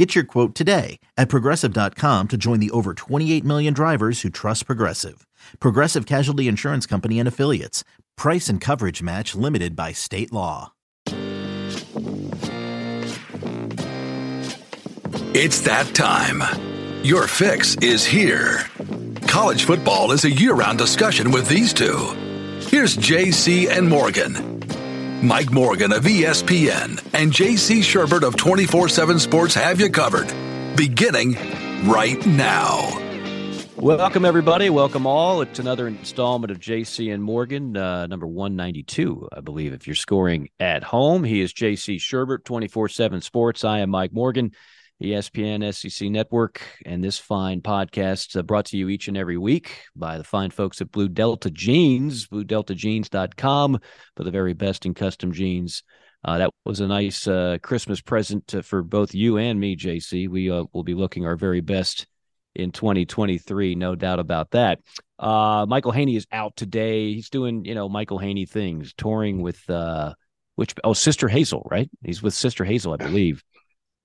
Get your quote today at progressive.com to join the over 28 million drivers who trust Progressive. Progressive Casualty Insurance Company and Affiliates. Price and coverage match limited by state law. It's that time. Your fix is here. College football is a year round discussion with these two. Here's JC and Morgan. Mike Morgan of ESPN and JC Shurburtt of 24 7 Sports have you covered. Beginning right now. Welcome, everybody. Welcome all. It's another installment of JC and Morgan, uh, number 192, I believe, if you're scoring at home. He is JC Shurburtt, 24 7 Sports. I am Mike Morgan. ESPN SEC Network, and this fine podcast uh, brought to you each and every week by the fine folks at Blue Delta Jeans, bluedeltajeans.com for the very best in custom jeans. Uh, that was a nice uh, Christmas present for both you and me, JC. We uh, will be looking our very best in 2023, no doubt about that. Uh, Michael Haney is out today. He's doing, you know, Michael Haney things, touring with uh, which oh, Sister Hazel, right? He's with Sister Hazel, I believe.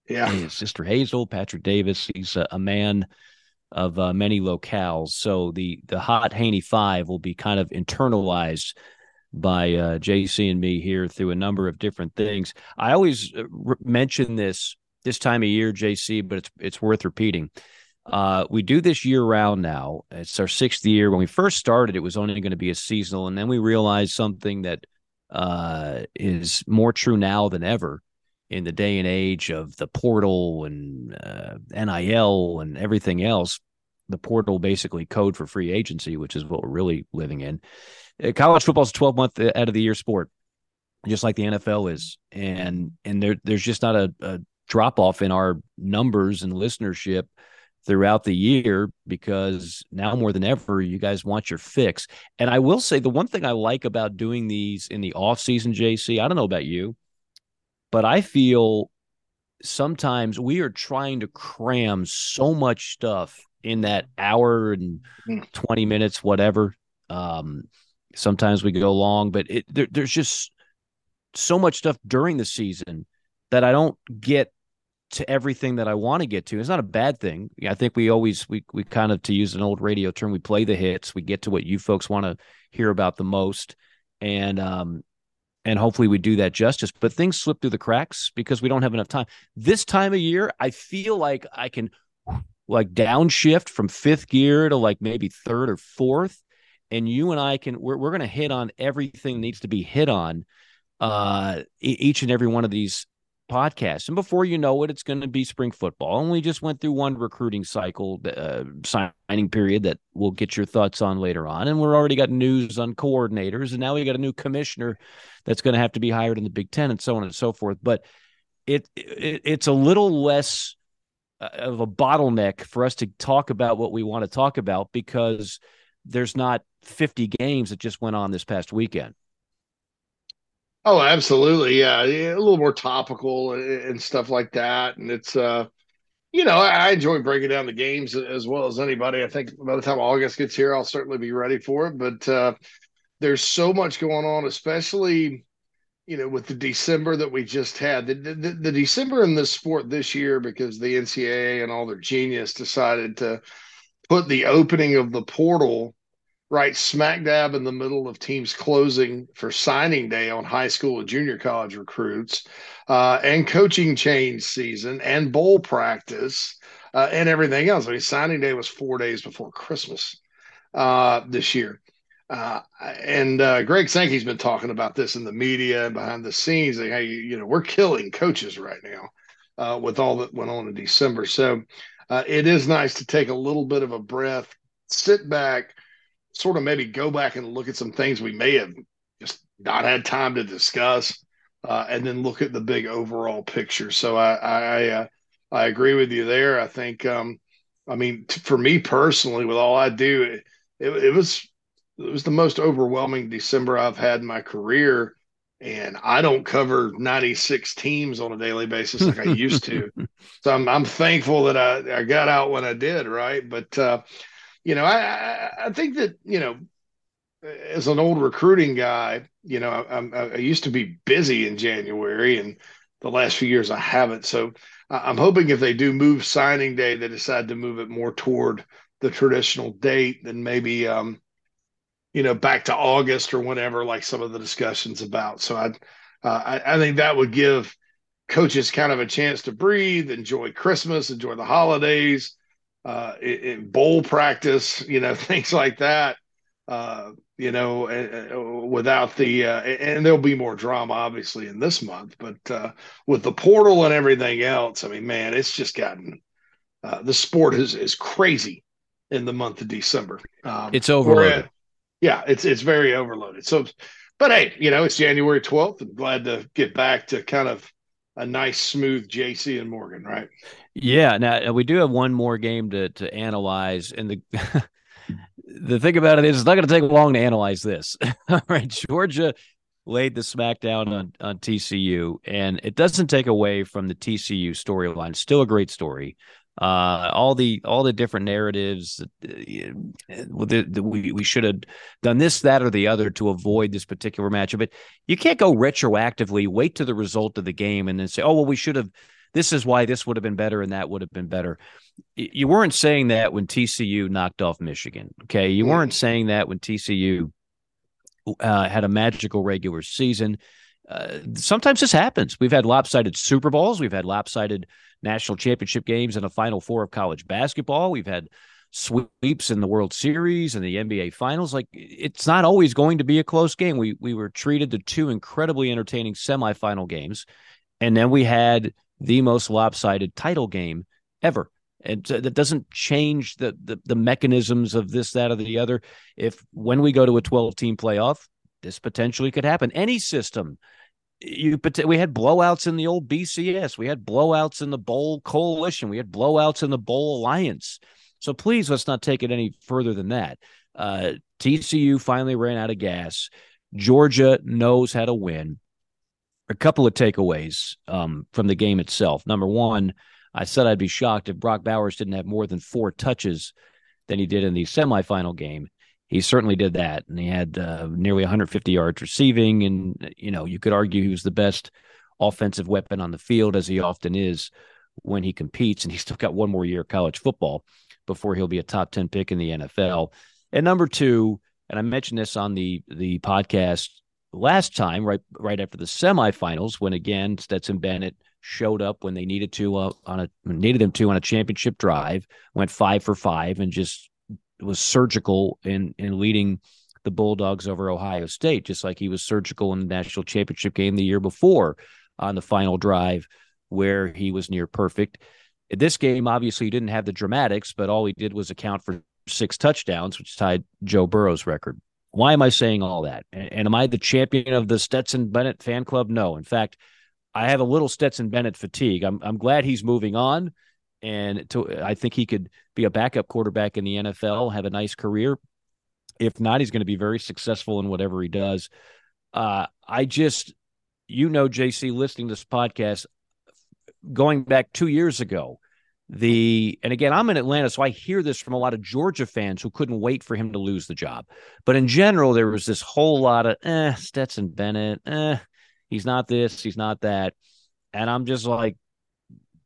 Yeah. His sister Hazel, Patrick Davis. He's a, a man of uh, many locales. So the the hot Haney Five will be kind of internalized by uh, JC and me here through a number of different things. I always uh, re- mention this this time of year, JC, but it's it's worth repeating. Uh, we do this year round now. It's our sixth year. When we first started, it was only going to be a seasonal, and then we realized something that uh, is more true now than ever in the day and age of the portal and uh, NIL and everything else, the portal basically code for free agency, which is what we're really living in. Uh, college football is a 12 month uh, out of the year sport, just like the NFL is. And and there there's just not a, a drop off in our numbers and listenership throughout the year because now more than ever you guys want your fix and i will say the one thing i like about doing these in the off season jc i don't know about you but I feel sometimes we are trying to cram so much stuff in that hour and hmm. 20 minutes, whatever. Um, sometimes we go long, but it, there, there's just so much stuff during the season that I don't get to everything that I want to get to. It's not a bad thing. I think we always we we kind of to use an old radio term, we play the hits. We get to what you folks want to hear about the most. And um and hopefully we do that justice. But things slip through the cracks because we don't have enough time. This time of year, I feel like I can like downshift from fifth gear to like maybe third or fourth, and you and I can we're we're gonna hit on everything needs to be hit on uh each and every one of these podcast. And before you know it, it's going to be spring football. And we just went through one recruiting cycle, uh, signing period that we'll get your thoughts on later on. And we're already got news on coordinators. And now we got a new commissioner that's going to have to be hired in the Big Ten and so on and so forth. But it, it it's a little less uh, of a bottleneck for us to talk about what we want to talk about because there's not 50 games that just went on this past weekend. Oh, absolutely. Yeah. A little more topical and stuff like that. And it's, uh, you know, I enjoy breaking down the games as well as anybody. I think by the time August gets here, I'll certainly be ready for it. But uh, there's so much going on, especially, you know, with the December that we just had. The, the, the December in this sport this year, because the NCAA and all their genius decided to put the opening of the portal right smack dab in the middle of teams closing for signing day on high school and junior college recruits uh, and coaching change season and bowl practice uh, and everything else. I mean, signing day was four days before Christmas uh, this year. Uh, and uh, Greg Sankey's been talking about this in the media and behind the scenes. Like, hey, you know, we're killing coaches right now uh, with all that went on in December. So it is nice to take a little bit of a breath, sit back – sort of maybe go back and look at some things we may have just not had time to discuss, uh, and then look at the big overall picture. So I I uh, I agree with you there. I think um, I mean t- for me personally, with all I do, it, it, it was it was the most overwhelming December I've had in my career. And I don't cover 96 teams on a daily basis like I used to. So I'm, I'm thankful that I, I got out when I did, right? But, uh, you know, I, I think that, you know, as an old recruiting guy, you know, I, I, used to be busy in January and the last few years I haven't. So I'm hoping if they do move signing day, they decide to move it more toward the traditional date than maybe, um, you know, back to August or whenever, like some of the discussions about. So I, uh, I, I think that would give coaches kind of a chance to breathe, enjoy Christmas, enjoy the holidays, uh, in, in bowl practice, you know, things like that. Uh, you know, uh, without the uh, and there'll be more drama obviously in this month, but uh, with the portal and everything else, I mean, man, it's just gotten uh, the sport is is crazy in the month of December. Um, it's overloaded yeah, it's it's very overloaded. So, but hey, you know, it's January twelfth. I'm glad to get back to kind of a nice, smooth JC and Morgan, right? Yeah. Now we do have one more game to to analyze, and the the thing about it is, it's not going to take long to analyze this. All right, Georgia laid the smackdown on on TCU, and it doesn't take away from the TCU storyline. Still a great story uh, all the all the different narratives uh, we we should have done this that or the other to avoid this particular matchup but you can't go retroactively wait to the result of the game and then say oh well we should have this is why this would have been better and that would have been better you weren't saying that when TCU knocked off Michigan okay you weren't mm. saying that when TCU uh, had a magical regular season uh, sometimes this happens. We've had lopsided Super Bowls. We've had lopsided national championship games and a Final Four of college basketball. We've had sweeps in the World Series and the NBA Finals. Like it's not always going to be a close game. We we were treated to two incredibly entertaining semifinal games, and then we had the most lopsided title game ever. And that doesn't change the, the the mechanisms of this, that, or the other. If when we go to a 12 team playoff, this potentially could happen. Any system you we had blowouts in the old BCS, we had blowouts in the Bowl Coalition, we had blowouts in the Bowl Alliance. So please let's not take it any further than that. Uh, TCU finally ran out of gas. Georgia knows how to win. A couple of takeaways um, from the game itself. Number one, I said I'd be shocked if Brock Bowers didn't have more than four touches than he did in the semifinal game he certainly did that, and he had uh, nearly 150 yards receiving, and you know you could argue he was the best offensive weapon on the field as he often is when he competes, and he's still got one more year of college football before he'll be a top 10 pick in the NFL. And number two, and I mentioned this on the the podcast last time, right right after the semifinals, when again Stetson Bennett showed up when they needed to uh, on a needed them to on a championship drive, went five for five, and just was surgical in in leading the Bulldogs over Ohio State, just like he was surgical in the national championship game the year before on the final drive where he was near perfect. In this game, obviously, he didn't have the dramatics, but all he did was account for six touchdowns, which tied Joe Burrow's record. Why am I saying all that? And, and am I the champion of the Stetson Bennett fan club? No. In fact, I have a little Stetson Bennett fatigue. I'm I'm glad he's moving on and to, I think he could be a backup quarterback in the NFL, have a nice career. If not, he's going to be very successful in whatever he does. Uh, I just, you know, JC, listening to this podcast, going back two years ago, the and again, I'm in Atlanta, so I hear this from a lot of Georgia fans who couldn't wait for him to lose the job. But in general, there was this whole lot of eh, Stetson Bennett, eh, he's not this, he's not that. And I'm just like,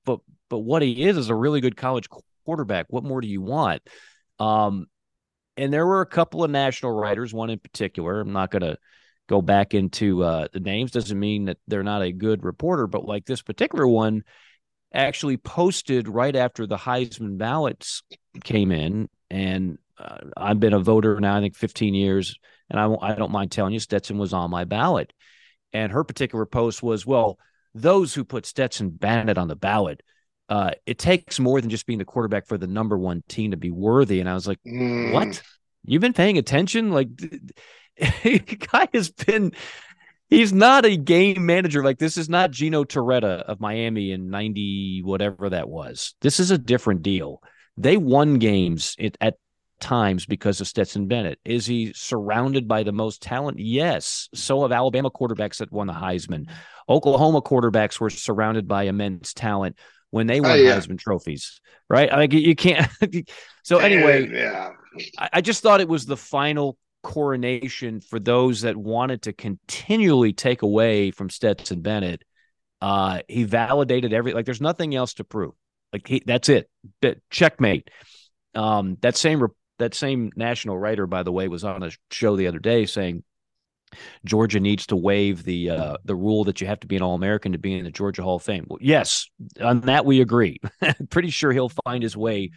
but but what he is is a really good college quarterback. What more do you want? Um, and there were a couple of national writers, one in particular. I'm not going to go back into uh, the names. Doesn't mean that they're not a good reporter, but like this particular one actually posted right after the Heisman ballots came in, and uh, I've been a voter now, I think 15 years, and I, I don't mind telling you, Stetson was on my ballot. And her particular post was, well, those who put Stetson Bennett on the ballot uh, it takes more than just being the quarterback for the number one team to be worthy. And I was like, mm. what? You've been paying attention? Like, guy has been. He's not a game manager. Like this is not Gino Torretta of Miami in ninety whatever that was. This is a different deal. They won games at times because of Stetson Bennett. Is he surrounded by the most talent? Yes. So have Alabama quarterbacks that won the Heisman. Oklahoma quarterbacks were surrounded by immense talent when they won oh, yeah. Heisman trophies, right? Like you can't. so anyway, yeah, I, I just thought it was the final coronation for those that wanted to continually take away from Stetson Bennett. Uh, he validated every like. There's nothing else to prove. Like he, that's it. Checkmate. Um, that same that same national writer, by the way, was on a show the other day saying Georgia needs to waive the uh, the rule that you have to be an All American to be in the Georgia Hall of Fame. Well, yes, on that we agree. Pretty sure he'll find his way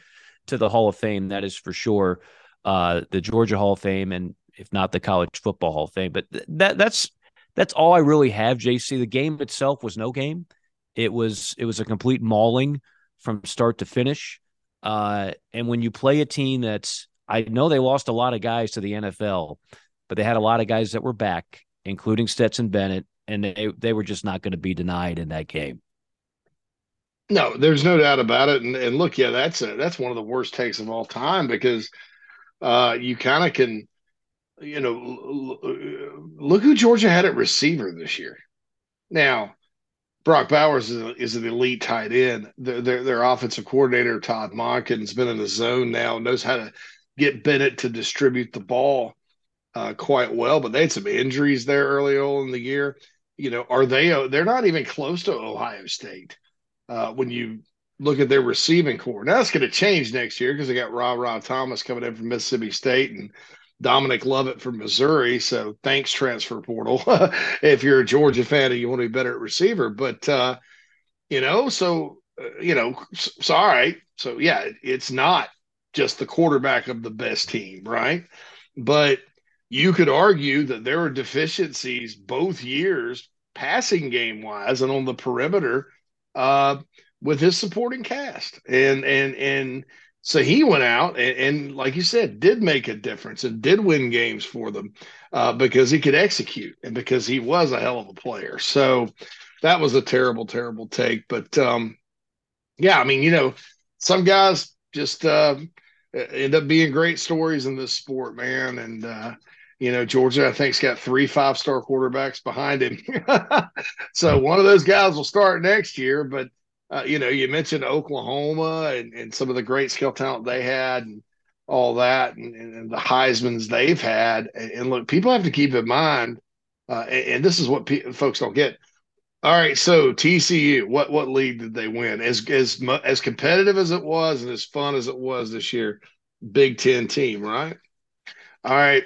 to the Hall of Fame. That is for sure. Uh, the Georgia Hall of Fame, and if not the College Football Hall of Fame. But th- that that's that's all I really have. JC, the game itself was no game. It was it was a complete mauling from start to finish. Uh, and when you play a team that's, I know they lost a lot of guys to the NFL, but they had a lot of guys that were back, including Stetson Bennett, and they they were just not going to be denied in that game. No, there's no doubt about it. And, and look, yeah, that's a, that's one of the worst takes of all time because uh, you kind of can, you know, look who Georgia had at receiver this year. Now, Brock Bowers is, a, is, an elite tight end. Their, their, their offensive coordinator Todd Monken's been in the zone now, knows how to get Bennett to distribute the ball uh, quite well. But they had some injuries there early on in the year. You know, are they? Uh, they're not even close to Ohio State uh, when you look at their receiving corps. Now that's going to change next year because they got Rob Rob Thomas coming in from Mississippi State and Dominic Lovett from Missouri. So thanks, transfer portal. if you're a Georgia fan and you want to be better at receiver, but uh, you know, so uh, you know, so, all right. So yeah, it's not just the quarterback of the best team, right? But you could argue that there are deficiencies both years, passing game wise, and on the perimeter uh, with his supporting cast, and and and so he went out and, and, like you said, did make a difference and did win games for them uh, because he could execute and because he was a hell of a player. So that was a terrible, terrible take. But um, yeah, I mean, you know, some guys just uh, end up being great stories in this sport, man. And uh, you know, Georgia, I think's got three five star quarterbacks behind him. so one of those guys will start next year, but uh, you know, you mentioned Oklahoma and, and some of the great skill talent they had and all that, and, and the Heisman's they've had. And, and, look, people have to keep in mind, uh, and, and, this is what pe- folks don't get. All right, so TCU, what what league did they win? As as as competitive as it was and as fun as it was this year, Big Ten team, right? All right,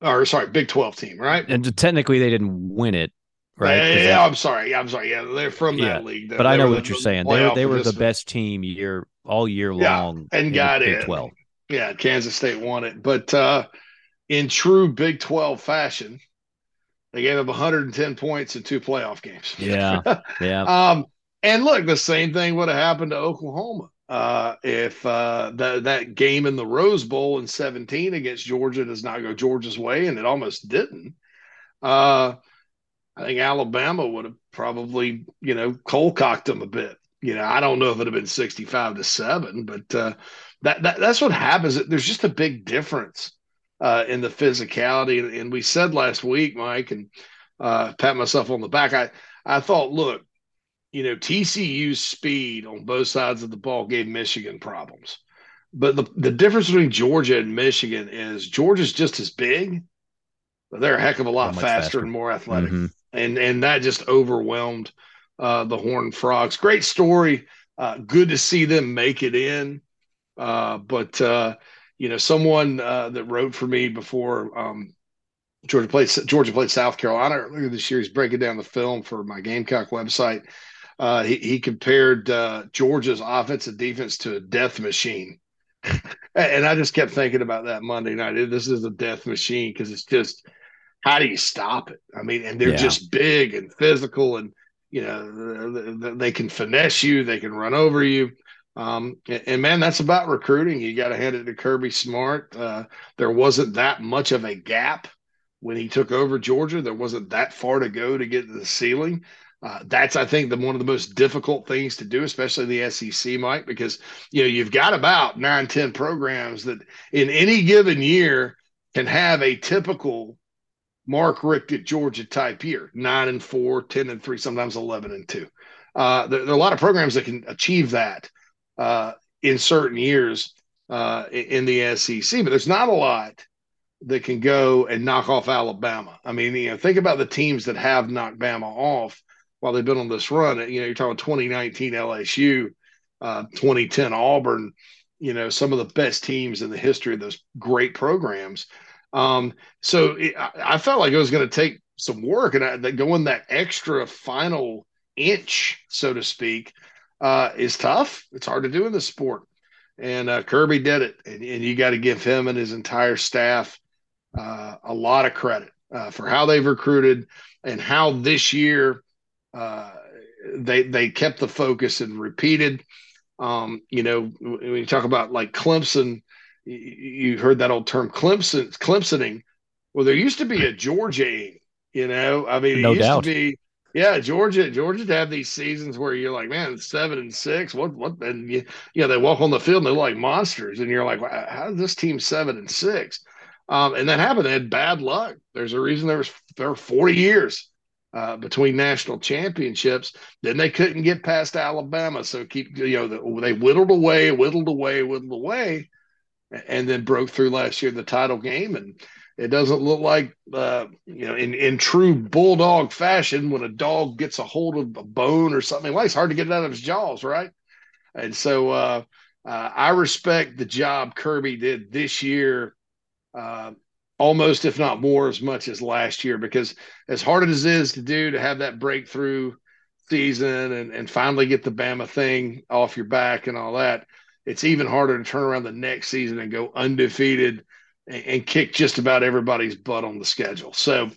or sorry, Big Twelve team, right? And technically, they didn't win it right? Yeah, that, I'm sorry. Yeah, I'm sorry. Yeah, they're from that yeah, league. They're, but I know what you're saying. They were, they were the best team year all year long. Yeah, and got it. 12. Yeah, Kansas State won it. But uh, in true Big 12 fashion, they gave up 110 points in two playoff games. Yeah. Yeah. um, and look, the same thing would have happened to Oklahoma uh, if uh, that that game in the Rose Bowl in 17 against Georgia does not go Georgia's way, and it almost didn't. Uh, I think Alabama would have probably, you know, cold cocked them a bit. You know, I don't know if it'd have been 65 to seven, but uh, that, that that's what happens. There's just a big difference uh, in the physicality. And we said last week, Mike, and uh, pat myself on the back. I, I thought, look, you know, TCU's speed on both sides of the ball gave Michigan problems. But the, the difference between Georgia and Michigan is Georgia's just as big, but they're a heck of a lot faster, faster, and more athletic. Mm-hmm and and that just overwhelmed uh, the Horned Frogs. Great story. Uh, good to see them make it in. Uh, but uh, you know, someone uh, that wrote for me before um, Georgia played Georgia played South Carolina earlier this year. He's breaking down the film for my Gamecock website. Uh, he, he compared Georgia's offense and defense to a death machine. and I just kept thinking about that Monday night. This is a death machine because it's just how do you stop it? I mean, and they're yeah. just big and physical, and you know they can finesse you, they can run over you. Um, and, and, man, that's about recruiting. You got to hand it to Kirby Smart. Uh, there wasn't that much of a gap when he took over Georgia. There wasn't that far to go to get to the ceiling. Uh, that's, I think, the one of the most difficult things to do, especially the SEC, Mike, because you know you've got about nine, ten programs that in any given year can have a typical Mark Richt at Georgia type year, nine and four, 10 and three, sometimes 11 and two. Uh, there, there, are a lot of programs that can achieve that uh, in certain years uh, in the SEC, but there's not a lot that can go and knock off Alabama. I mean, you know, think about the teams that have knocked Bama off while they've been on this run. You know, you're talking 2019 LSU, uh, 2010 Auburn. You know, some of the best teams in the history of those great programs. Um, so it, I, felt like it was going to take some work, and I, that going that extra final inch, so to speak, uh, is tough. It's hard to do in the sport, and uh, Kirby did it, and, and you got to give him and his entire staff uh, a lot of credit uh, for how they've recruited and how this year uh, they they kept the focus and repeated. Um, you know, when you talk about like Clemson you heard that old term Clemson Clemsoning. Well, there used to be a Georgia, you know. I mean, it no used doubt. to be yeah, Georgia, Georgia to have these seasons where you're like, man, seven and six. What, what? And you, you know, they walk on the field and they're like monsters, and you're like, how is this team seven and six? Um, and that happened. They had bad luck. There's a reason there was there were 40 years uh, between national championships. Then they couldn't get past Alabama, so keep you know they whittled away, whittled away, whittled away, and then broke through last year in the title game. And it doesn't look like, uh, you know, in, in true bulldog fashion, when a dog gets a hold of a bone or something, well, it's hard to get it out of his jaws, right? And so uh, uh, I respect the job Kirby did this year, uh, almost, if not more, as much as last year, because as hard as it is to do to have that breakthrough season and, and finally get the Bama thing off your back and all that – it's even harder to turn around the next season and go undefeated and, and kick just about everybody's butt on the schedule. So,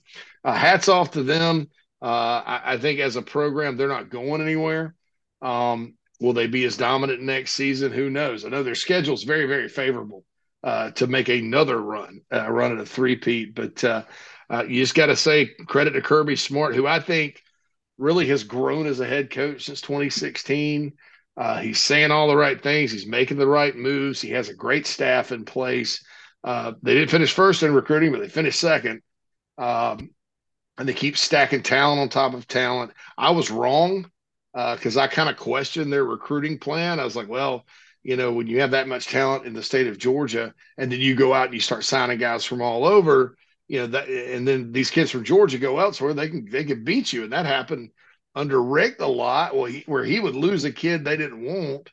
uh, hats off to them. Uh, I, I, think as a program, they're not going anywhere. Um, will they be as dominant next season? Who knows? I know their schedule is very, very favorable uh, to make another run, uh, run at a three-peat. But uh, uh, you just got to say credit to Kirby Smart, who I think really has grown as a head coach since 2016. Uh, he's saying all the right things. He's making the right moves. He has a great staff in place. Uh, they didn't finish first in recruiting, but they finished second. Um, and they keep stacking talent on top of talent. I was wrong because uh, I kind of questioned their recruiting plan. I was like, well, you know, when you have that much talent in the state of Georgia, and then you go out and you start signing guys from all over, you know, that, and then these kids from Georgia go elsewhere, they can they can beat you, and that happened under Richt a lot, well, he, where he would lose a kid they didn't want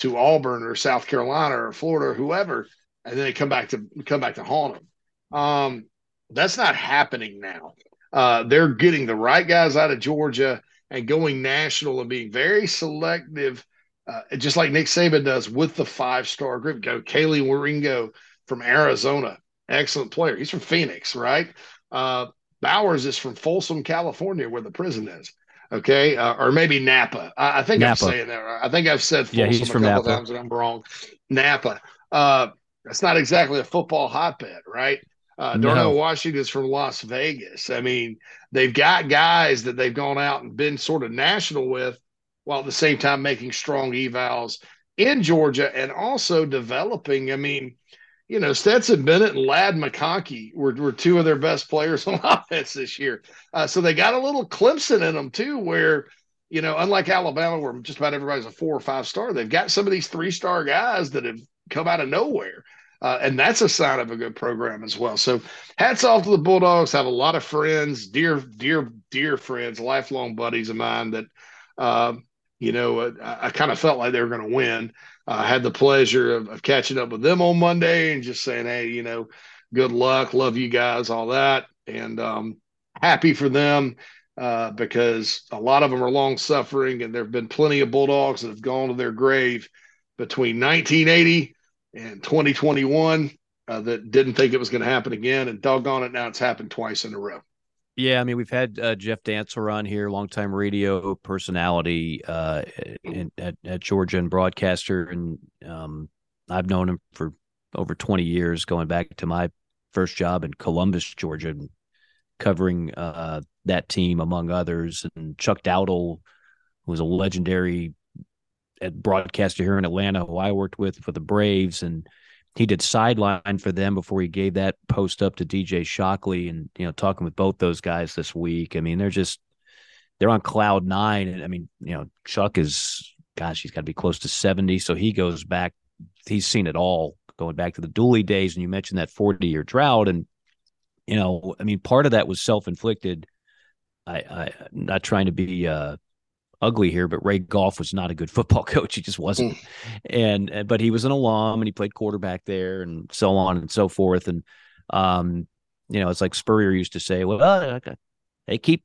to Auburn or South Carolina or Florida or whoever, and then they come back to come back to haunt him. Um, that's not happening now. Uh, they're getting the right guys out of Georgia and going national and being very selective, uh, just like Nick Saban does with the five star group. Go Kaylee Waringo from Arizona, excellent player. He's from Phoenix, right? Uh, Bowers is from Folsom, California, where the prison is. Okay, uh, or maybe Napa. I, I think Napa. I'm saying that. I think I've said Folsom yeah, he's from couple Napa. times and I'm wrong. Napa. Uh, that's not exactly a football hotbed, right? Uh, Darnell no. Washington's from Las Vegas. I mean, they've got guys that they've gone out and been sort of national with, while at the same time making strong evals in Georgia and also developing. I mean, you know, Stetson Bennett and Ladd McConkey were, were two of their best players on offense this year. Uh, so they got a little Clemson in them too, where, you know, unlike Alabama, where just about everybody's a four or five star, they've got some of these three star guys that have come out of nowhere. Uh, and that's a sign of a good program as well. So hats off to the Bulldogs. Have a lot of friends, dear, dear, dear friends, lifelong buddies of mine that, uh, you know, I, I kind of felt like they were going to win. I had the pleasure of, of, catching up with them on Monday and just saying, hey, you know, good luck, love you guys, all that, and um, happy for them uh, because a lot of them are long suffering, and there have been plenty of Bulldogs that have gone to their grave between 1980 and 2021 uh, that didn't think it was going to happen again, and doggone it, now it's happened twice in a row. Yeah, I mean, we've had uh, Jeff Dantzler on here, longtime radio personality uh, in, at, at Georgia and broadcaster, and um, I've known him for over 20 years, going back to my first job in Columbus, Georgia, covering uh, that team among others. And Chuck Dowdle was a legendary broadcaster here in Atlanta who I worked with for the Braves, and he did sideline for them before he gave that post up to DJ Shockley. And you know, talking with both those guys this week, I mean, they're just they're on cloud nine. And I mean, you know, Chuck is gosh, he's got to be close to seventy, so he goes back. He's seen it all going back to the Dooley days, and you mentioned that forty year drought, and you know, I mean, part of that was self inflicted. I, I, not trying to be uh, ugly here, but Ray Goff was not a good football coach. He just wasn't. Mm. and but he was an alum and he played quarterback there and so on and so forth. And um, you know, it's like Spurrier used to say, "Well, uh, they keep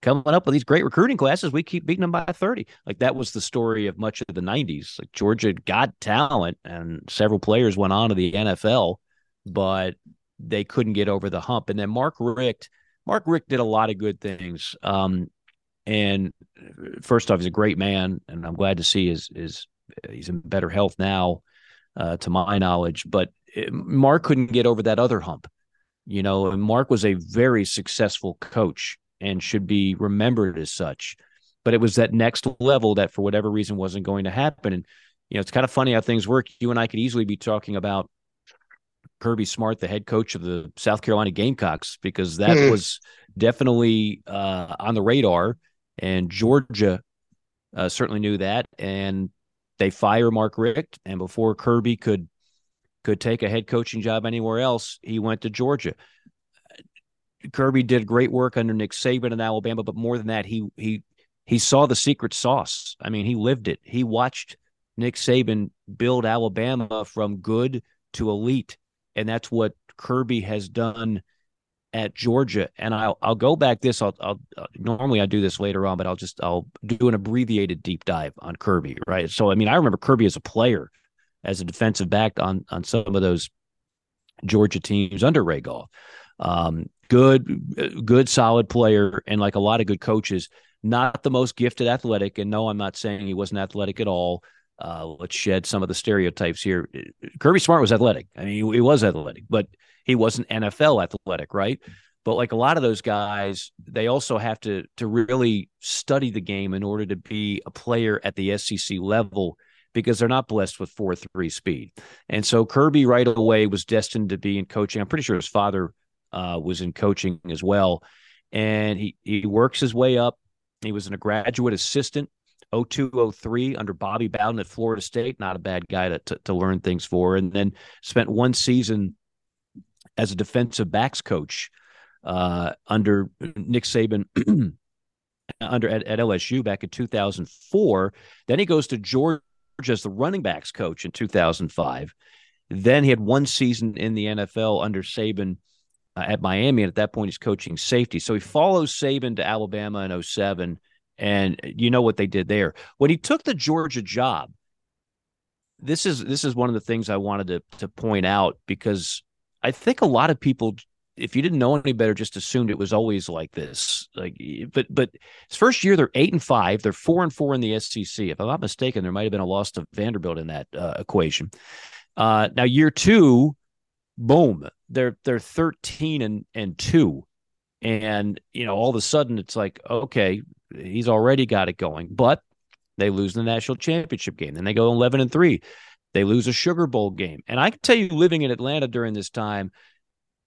coming up with these great recruiting classes. We keep beating them by 30." Like that was the story of much of the 90s. Like Georgia got talent and several players went on to the NFL, but they couldn't get over the hump. And then Mark Richt, Mark Richt did a lot of good things. Um, and first off, he's a great man, and I'm glad to see his his he's in better health now, uh, to my knowledge. But Mark couldn't get over that other hump. You know, And Mark was a very successful coach and should be remembered as such. But it was that next level that, for whatever reason, wasn't going to happen. And you know, it's kind of funny how things work. You and I could easily be talking about Kirby Smart, the head coach of the South Carolina Gamecocks, because that mm. was definitely uh, on the radar and Georgia uh, certainly knew that, and they fire Mark Richt. And before Kirby could could take a head coaching job anywhere else, he went to Georgia. Kirby did great work under Nick Saban in Alabama, but more than that, he he he saw the secret sauce. I mean, he lived it. He watched Nick Saban build Alabama from good to elite, and that's what Kirby has done at Georgia, and I'll I'll go back this. I'll, I'll uh, normally I do this later on, but I'll just I'll do an abbreviated deep dive on Kirby. Right. So I mean, I remember Kirby as a player, as a defensive back on on some of those Georgia teams under Ray Goff. Um, good, good, solid player, and like a lot of good coaches, not the most gifted athletic. And no, I'm not saying he wasn't athletic at all. Uh, let's shed some of the stereotypes here. Kirby Smart was athletic. I mean, he, he was athletic, but he wasn't NFL athletic, right? But like a lot of those guys, they also have to to really study the game in order to be a player at the SEC level because they're not blessed with four three speed. And so Kirby right away was destined to be in coaching. I'm pretty sure his father uh, was in coaching as well, and he he works his way up. He was in a graduate assistant 0203 under Bobby Bowden at Florida State. Not a bad guy to, to, to, learn things for. And then spent one season as a defensive backs coach uh, under Nick Saban. under at, at, LSU back in 2004. Then he goes to Georgia as the running backs coach in 2005. Then he had one season in the NFL under Saban uh, at Miami, and at that point he's coaching safety. So he follows Saban to Alabama in 07 and you know what they did there. When he took the Georgia job, this is this is one of the things I wanted to to point out because I think a lot of people if you didn't know any better, just assumed it was always like this. Like, but but his first year they're eight and five, they're four and four in the SEC. If I'm not mistaken, there might have been a loss to Vanderbilt in that uh, equation. Uh, now year two, boom, they're they're thirteen and and two, and you know all of a sudden it's like okay, he's already got it going. But they lose the national championship game. Then they go 11 and 3. They lose a Sugar Bowl game. And I can tell you, living in Atlanta during this time,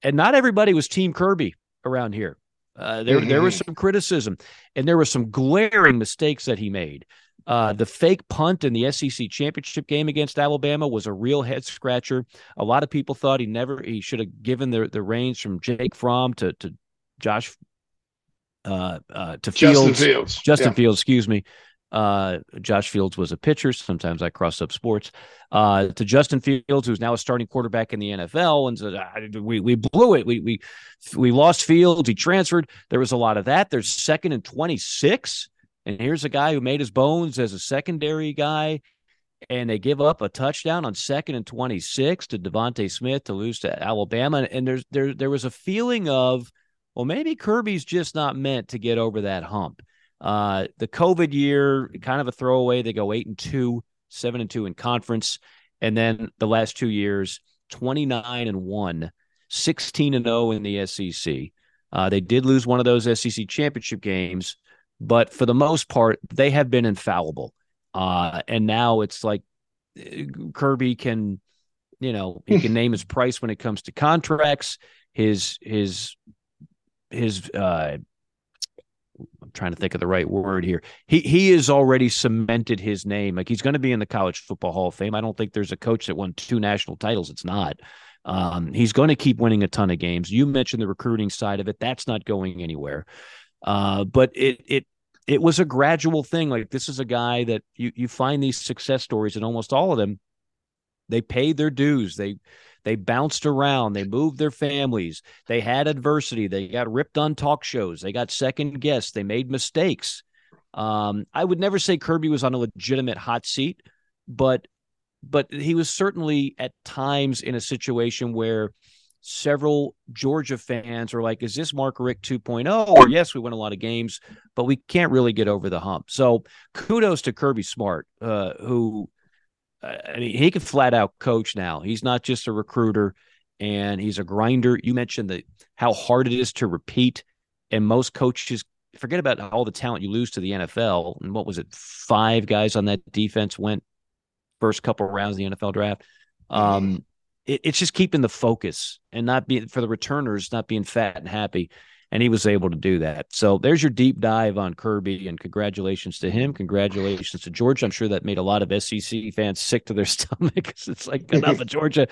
and not everybody was Team Kirby around here. Uh, there, mm-hmm. there was some criticism, and there were some glaring mistakes that he made. Uh, the fake punt in the SEC championship game against Alabama was a real head scratcher. A lot of people thought he never he should have given the the reins from Jake Fromm to to Josh uh, uh, to Fields. Justin Fields. Justin yeah. Fields, excuse me. Uh, Josh Fields was a pitcher. Sometimes I cross up sports. Uh, to Justin Fields, who's now a starting quarterback in the NFL, and "We we blew it. We we we lost Fields. He transferred. There was a lot of that. There's second and twenty six, and here's a guy who made his bones as a secondary guy, and they give up a touchdown on second and twenty six to DeVonta Smith to lose to Alabama. And there's there there was a feeling of well, maybe Kirby's just not meant to get over that hump. Uh, the COVID year, kind of a throwaway. They go eight and two, seven and two in conference. And then the last two years, 29 and 1, 16 and 0 in the SEC, Uh, they did lose one of those SEC championship games, but for the most part, they have been infallible. Uh, and now it's like uh, Kirby can, you know, he can name his price when it comes to contracts. His his his uh, Trying to think of the right word here. He he has already cemented his name. Like he's going to be in the College Football Hall of Fame. I don't think there's a coach that won two national titles. It's not. Um, he's going to keep winning a ton of games. You mentioned the recruiting side of it. That's not going anywhere. Uh, but it it it was a gradual thing. Like this is a guy that you you find these success stories, and almost all of them, they paid their dues. They they bounced around. They moved their families. They had adversity. They got ripped on talk shows. They got second guessed. They made mistakes. Um, I would never say Kirby was on a legitimate hot seat, but but he was certainly at times in a situation where several Georgia fans were like, is this Mark Richt 2.0? Or yes, we win a lot of games, but we can't really get over the hump. So kudos to Kirby Smart, uh, who I mean, he can flat out coach now. He's not just a recruiter and he's a grinder. You mentioned the how hard it is to repeat, and most coaches forget about all the talent you lose to the NFL. And what was it? Five guys on that defense went first couple rounds of the NFL draft. Um, it, it's just keeping the focus and not being for the returners, not being fat and happy and he was able to do that. So there's your deep dive on Kirby, and congratulations to him. Congratulations to Georgia. I'm sure that made a lot of SEC fans sick to their stomach it's like enough of Georgia,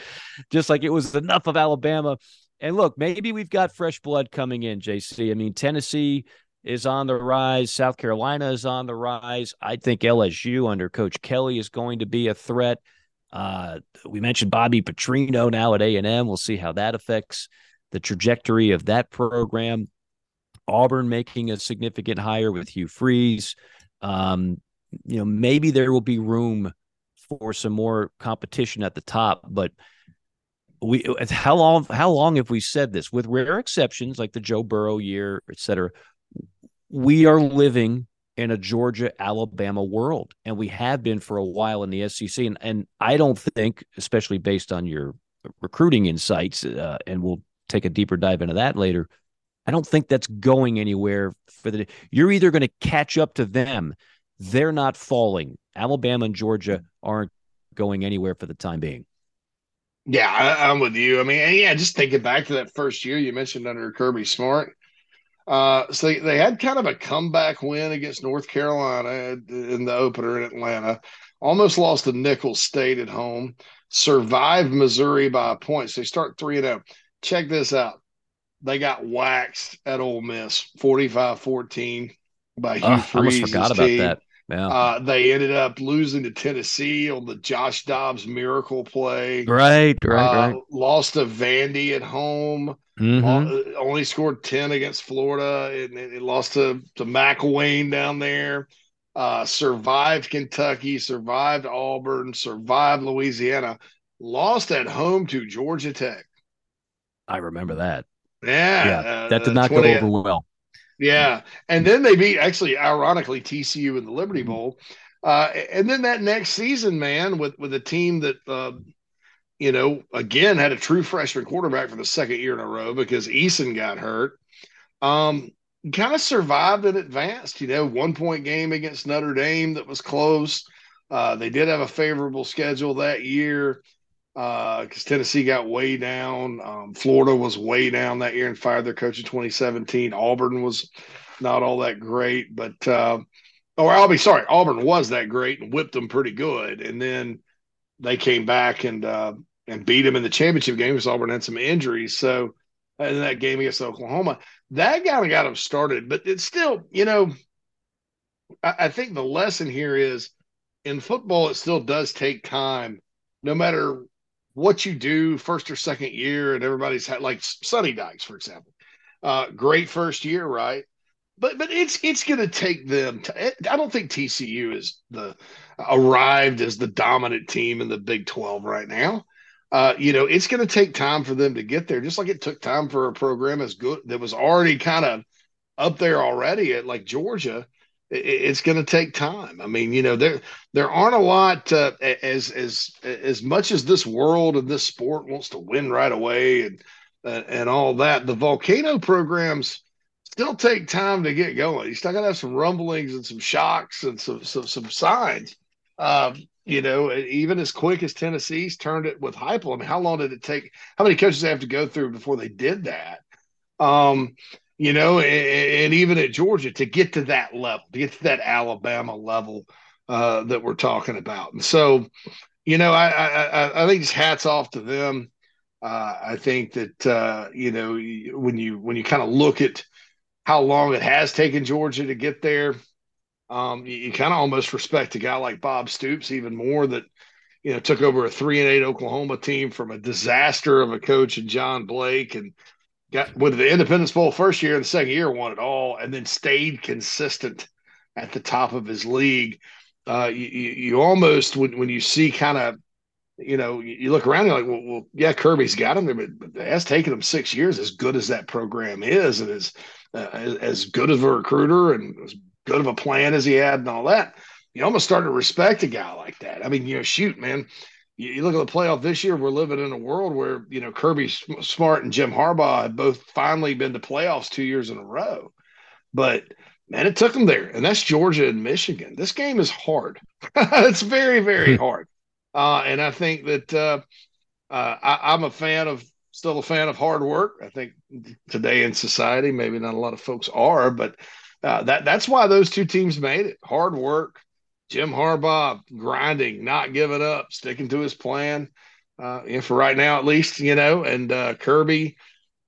just like it was enough of Alabama. And look, maybe we've got fresh blood coming in, JC. I mean, Tennessee is on the rise. South Carolina is on the rise. I think LSU under Coach Kelly is going to be a threat. Uh, we mentioned Bobby Petrino now at A and M. We'll see how that affects the trajectory of that program. Auburn making a significant hire with Hugh Freeze. Um, you know, maybe there will be room for some more competition at the top, but we how long how long have we said this with rare exceptions like the Joe Burrow year, et cetera? We are living in a Georgia Alabama world, and we have been for a while in the SEC. And, and I don't think, especially based on your recruiting insights, uh, and we'll take a deeper dive into that later. I don't think that's going anywhere for the you're either going to catch up to them. They're not falling. Alabama and Georgia aren't going anywhere for the time being. Yeah, I, am with you. I mean, yeah, just thinking back to that first year you mentioned under Kirby Smart. Uh, so they, they had kind of a comeback win against North Carolina in the opener in Atlanta. Almost lost to Nicholls State at home. Survived Missouri by a point. So they start three and zero. Oh check this out. They got waxed at Ole Miss 45 14 by Hugh uh, Freeze. I forgot about team. that. Yeah. Uh, they ended up losing to Tennessee on the Josh Dobbs miracle play. Right, right, uh, right. Lost to Vandy at home. Mm-hmm. Uh, only scored 10 against Florida. And it lost to, to McElwain down there. Uh, survived Kentucky, survived Auburn, survived Louisiana. Lost at home to Georgia Tech. I remember that. Yeah, yeah, uh, that did not 20, go over well. Yeah, and then they beat actually, ironically, TCU in the Liberty mm-hmm. Bowl, uh, and then that next season, man, with with a team that uh, you know again had a true freshman quarterback for the second year in a row because Eason got hurt. Um, kind of survived and advanced. You know, one point game against Notre Dame that was close. Uh, they did have a favorable schedule that year because uh, Tennessee got way down. Um, Florida was way down that year and fired their coach in 2017. Auburn was not all that great, but uh, or I'll be sorry, Auburn was that great and whipped them pretty good, and then they came back and uh, and beat them in the championship game because Auburn had some injuries. So in that game against Oklahoma, that kind of got them started, but it's still, you know, I, I think the lesson here is in football, it still does take time no matter what you do first or second year, and everybody's had like Sonny Dykes, for example. Uh, great first year, right? But but it's it's going to take them. To, I don't think TCU is the arrived as the dominant team in the Big Twelve right now. Uh, you know, it's going to take time for them to get there, just like it took time for a program as good that was already kind of up there already at like Georgia it's going to take time. I mean, you know, there there aren't a lot uh, as as as much as this world and this sport wants to win right away, and and, and all that. The volcano programs still take time to get going. You still got to have some rumblings and some shocks and some some, some signs. Um, you know, even as quick as Tennessee's turned it with Heupel. I mean, how long did it take? How many coaches have to go through before they did that? Um, you know, and, and, even at Georgia to get to that level, to get to that Alabama level uh, that we're talking about. And so, you know, I, I, I think it's hats off to them. Uh, I think that uh, you know when you when you kind of look at how long it has taken Georgia to get there, um, you, you kind of almost respect a guy like Bob Stoops even more that you know took over a three and eight Oklahoma team from a disaster of a coach and John Blake and got with the Independence Bowl first year and the second year won it all and then stayed consistent at the top of his league. Uh, you, you almost when when you see kind of you know, you look around, you're like, well, well yeah, Kirby's got him there, but it has taken him six years. As good as that program is, and as uh, as, as good of a recruiter and as good of a plan as he had, and all that, you almost start to respect a guy like that. I mean, you know, shoot, man, you, look at the playoff this year. We're living in a world where you know Kirby Smart and Jim Harbaugh have both finally been to playoffs two years in a row, but man, it took them there, and that's Georgia and Michigan. This game is hard. it's very, very hmm. hard. Uh, and I think that uh, uh, I, am a fan of, still a fan of hard work. I think today in society, maybe not a lot of folks are, but uh, that that's why those two teams made it. Hard work, Jim Harbaugh grinding, not giving up, sticking to his plan. Uh, and for right now, at least, you know, and uh, Kirby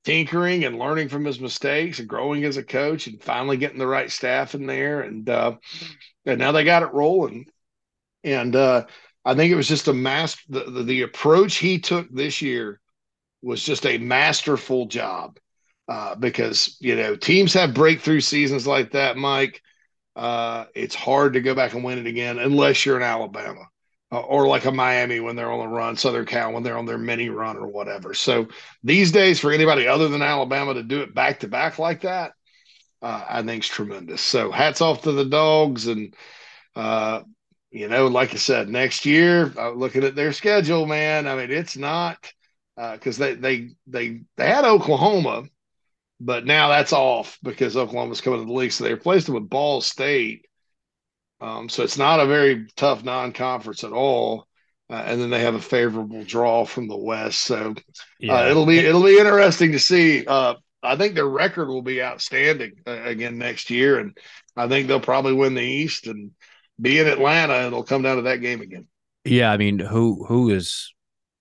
tinkering and learning from his mistakes and growing as a coach and finally getting the right staff in there. And, uh, and now they got it rolling. And, uh, I think it was just a master. The, the, the, approach he took this year was just a masterful job uh, because, you know, teams have breakthrough seasons like that, Mike. Uh, it's hard to go back and win it again unless you're in Alabama uh, or like a Miami when they're on the run, Southern Cal when they're on their mini run or whatever. So these days, for anybody other than Alabama to do it back to back like that, uh, I think is tremendous. So hats off to the dogs and uh, you know, like I said, next year, uh, looking at their schedule, man, I mean, it's not because uh, they they they they had Oklahoma, but now that's off because Oklahoma's coming to the league, so they replaced it with Ball State. Um, so it's not a very tough non-conference at all. Uh, and then they have a favorable draw from the West, so uh, it'll be it'll be interesting to see. Uh, I think their record will be outstanding uh, again next year, and I think they'll probably win the East and be in Atlanta, and it'll come down to that game again. Yeah, I mean, who who is?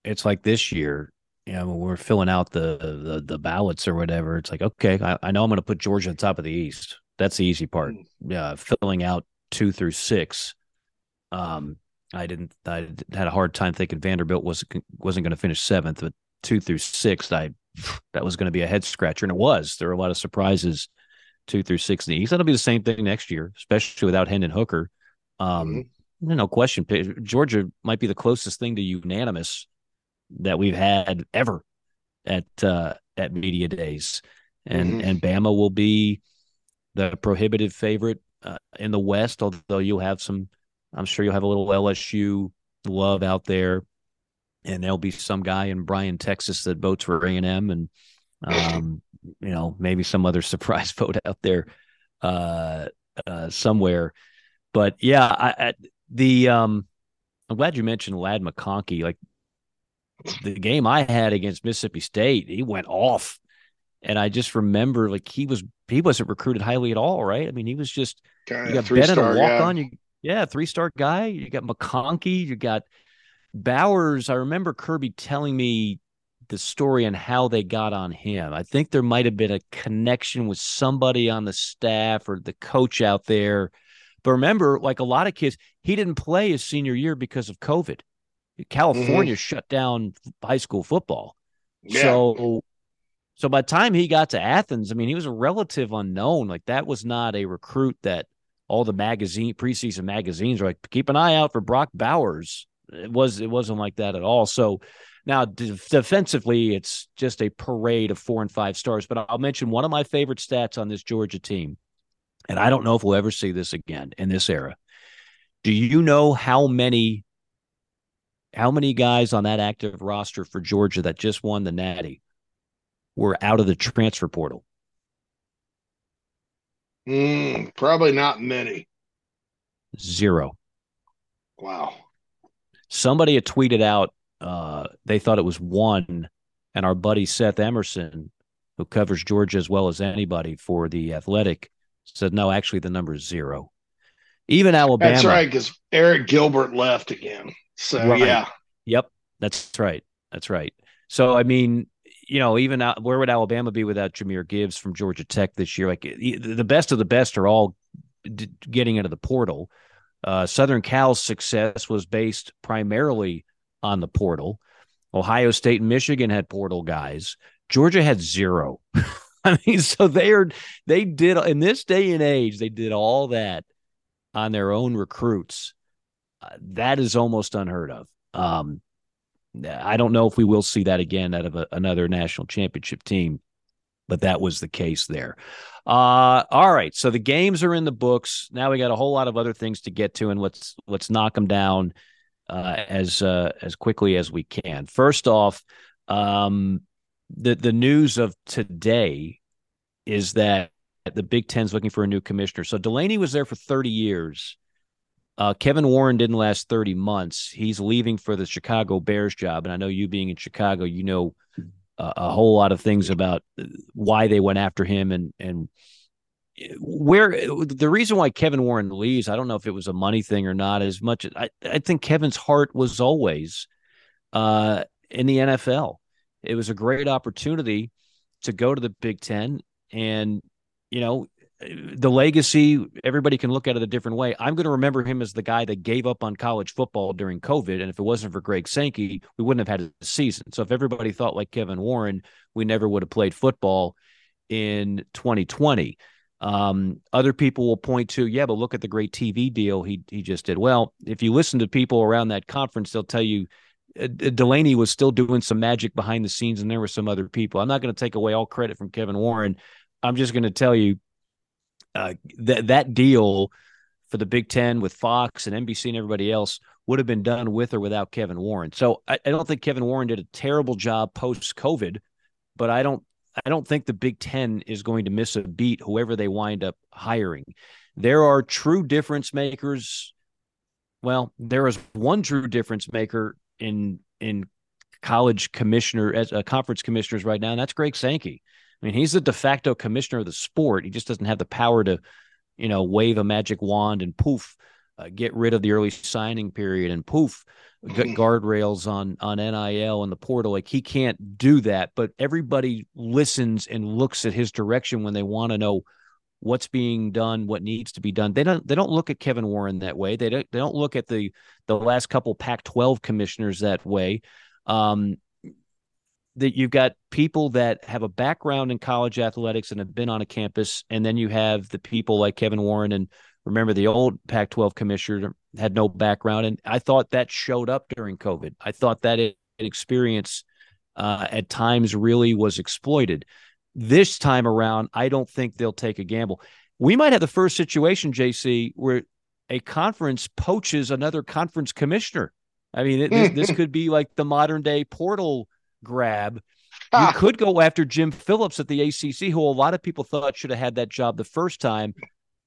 It's like this year. You know, when we're filling out the the, the ballots or whatever, it's like okay, I, I know I'm going to put Georgia on top of the East. That's the easy part. Mm. Yeah, filling out two through six. Um, I didn't. I had a hard time thinking Vanderbilt was wasn't going to finish seventh, but two through six, I that was going to be a head scratcher, and it was. There were a lot of surprises two through six in the East. That'll be the same thing next year, especially without Hendon Hooker. Um, mm-hmm. no question. Georgia might be the closest thing to unanimous that we've had ever at uh, at media days, and mm-hmm. and Bama will be the prohibitive favorite uh, in the West. Although you'll have some, I'm sure you'll have a little LSU love out there, and there'll be some guy in Bryan, Texas that votes for A and M, and um, you know maybe some other surprise vote out there uh, uh, somewhere. But yeah, I, I, the um, I'm glad you mentioned Ladd McConkey. Like the game I had against Mississippi State, he went off, and I just remember like he was he wasn't recruited highly at all, right? I mean, he was just kind you got Bennett a walk on, you yeah, three star guy. You got McConkey, you got Bowers. I remember Kirby telling me the story and how they got on him. I think there might have been a connection with somebody on the staff or the coach out there but remember, like a lot of kids, he didn't play his senior year because of COVID. California mm-hmm. shut down high school football. Yeah. So so by the time he got to Athens, I mean, he was a relative unknown. Like that was not a recruit that all the magazine preseason magazines are like, keep an eye out for Brock Bowers. It was it wasn't like that at all. So now defensively, it's just a parade of four and five stars. But I'll mention one of my favorite stats on this Georgia team and I don't know if we'll ever see this again in this era. Do you know how many how many guys on that active roster for Georgia that just won the Natty were out of the transfer portal? Mm, probably not many. Zero. Wow. Somebody had tweeted out uh, they thought it was one, and our buddy Seth Emerson, who covers Georgia as well as anybody for the Athletic, said no. Actually, the number is zero. Even Alabama. That's right, because Arik Gilbert left again. So right. yeah. Yep, that's right. That's right. So I mean, you know, even out, where would Alabama be without Jahmyr Gibbs from Georgia Tech this year? Like the best of the best are all d- getting into the portal. Uh, Southern Cal's success was based primarily on the portal. Ohio State and Michigan had portal guys. Georgia had zero. I mean, so they are they did in this day and age they did all that on their own recruits. That is almost unheard of. Um, I don't know if we will see that again out of a, another national championship team, but that was the case there. Uh, all right, so the games are in the books. Now we got a whole lot of other things to get to, and let's let's knock them down uh, as uh, as quickly as we can. First off, um, the the news of today is that the Big Ten's looking for a new commissioner. So Delany was there for 30 years. Uh, Kevin Warren didn't last 30 months. He's leaving for the Chicago Bears job. And I know you being in Chicago, you know uh, a whole lot of things about why they went after him and, and where the reason why Kevin Warren leaves, I don't know if it was a money thing or not as much. I, I think Kevin's heart was always uh, in the NFL. It was a great opportunity to go to the Big Ten and, you know, the legacy, everybody can look at it a different way. I'm going to remember him as the guy that gave up on college football during COVID. And if it wasn't for Greg Sankey, we wouldn't have had a season. So if everybody thought like Kevin Warren, we never would have played football in 2020. Um, other people will point to, yeah, but look at the great TV deal he he just did. Well, if you listen to people around that conference, they'll tell you uh, Delany was still doing some magic behind the scenes, and there were some other people. I'm not going to take away all credit from Kevin Warren. I'm just going to tell you uh, that that deal for the Big Ten with Fox and NBC and everybody else would have been done with or without Kevin Warren. So I, I don't think Kevin Warren did a terrible job post COVID, but I don't I don't think the Big Ten is going to miss a beat, whoever they wind up hiring. There are true difference makers. Well, there is one true difference maker in in college commissioner as uh, conference commissioners right now, and that's Greg Sankey. I mean, he's the de facto commissioner of the sport. He just doesn't have the power to, you know, wave a magic wand and poof, uh, get rid of the early signing period and poof, get guardrails on on NIL and the portal. Like he can't do that. But everybody listens and looks at his direction when they want to know what's being done, what needs to be done. They don't they don't look at Kevin Warren that way. They don't they don't look at the the last couple Pac-12 commissioners that way. Um, that you've got people that have a background in college athletics and have been on a campus, and then you have the people like Kevin Warren and remember the old Pac-12 commissioner had no background, and I thought that showed up during COVID. I thought that it, experience uh, at times really was exploited. This time around, I don't think they'll take a gamble. We might have the first situation, JC, where a conference poaches another conference commissioner. I mean, it, this, this could be like the modern day portal grab. You could go after Jim Phillips at the ACC, who a lot of people thought should have had that job the first time.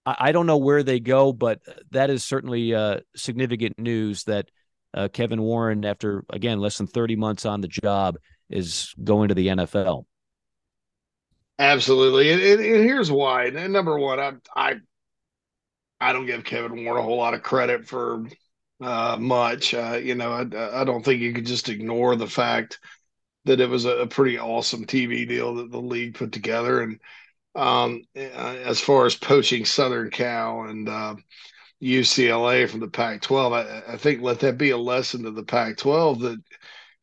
I, I don't know where they go, but that is certainly uh, significant news that uh, Kevin Warren, after again less than 30 months on the job, is going to the NFL. Absolutely, and, and, and here's why. And number one, I, I I don't give Kevin Warren a whole lot of credit for uh, much. Uh, you know, I, I don't think you could just ignore the fact that it was a, pretty awesome TV deal that the league put together. And um, as far as poaching Southern Cal and uh, UCLA from the Pac-12, I, I, think let that be a lesson to the Pac-12 that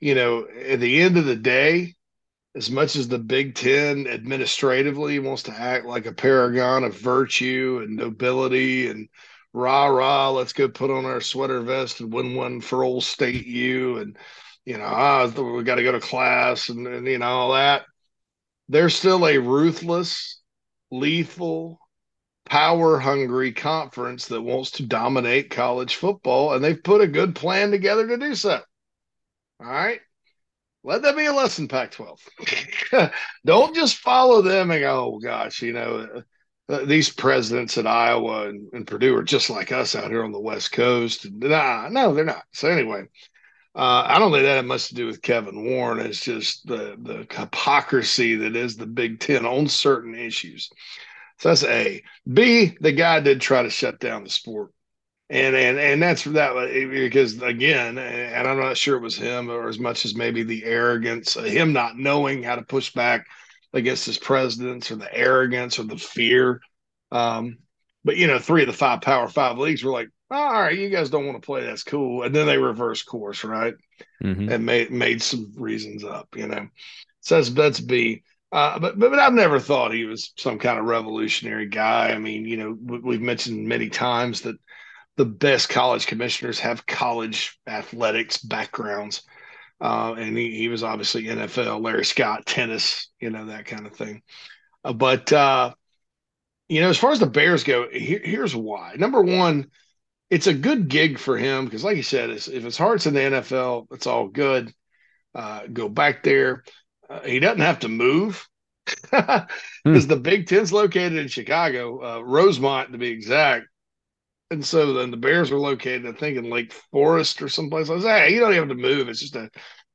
you know at the end of the day, as much as the Big Ten administratively wants to act like a paragon of virtue and nobility and rah rah, let's go put on our sweater vest and win one for old state U and you know, ah, we got to go to class and, and you know all that. They're still a ruthless, lethal, power hungry conference that wants to dominate college football, and they've put a good plan together to do so. All right. let that be a lesson, Pac 12. Don't just follow them and go, oh, gosh, you know, uh, these presidents at Iowa and, and, Purdue are just like us out here on the West Coast. Nah, no, they're not. So, anyway, uh, I don't think that had much to do with Kevin Warren. It's just the, the hypocrisy that is the Big Ten on certain issues. So that's A. B, the guy did try to shut down the sport and and and that's for that because again, and I'm not sure it was him or as much as maybe the arrogance, him not knowing how to push back against his presidents or the arrogance or the fear. Um, but you know, three of the five Power Five leagues were like, all right, you guys don't want to play, that's cool, and then they reverse course, right, mm-hmm. and made made some reasons up, you know. So that's that's B. Uh, but, but but I've never thought he was some kind of revolutionary guy. I mean, you know, we've mentioned many times that the best college commissioners have college athletics backgrounds. Uh, and he, he was obviously NFL, Larry Scott, tennis, you know, that kind of thing. Uh, but, uh, you know, as far as the Bears go, here, here's why. Number one, it's a good gig for him because, like you said, if his heart's in the NFL, it's all good. Uh, go back there. Uh, he doesn't have to move because hmm. the Big Ten's located in Chicago, uh, Rosemont to be exact and so then the Bears were located, I think, in Lake Forest or someplace. I was, like, hey, you don't even have to move. It's just a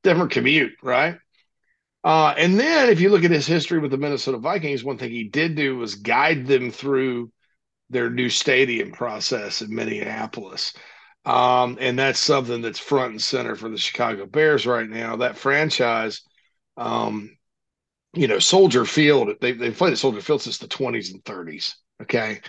different commute, right? Uh, and then if you look at his history with the Minnesota Vikings, one thing he did do was guide them through their new stadium process in Minneapolis. Um, and that's something that's front and center for the Chicago Bears right now. That franchise, um, you know, Soldier Field, they, they've played at Soldier Field since the 20s and 30s. Okay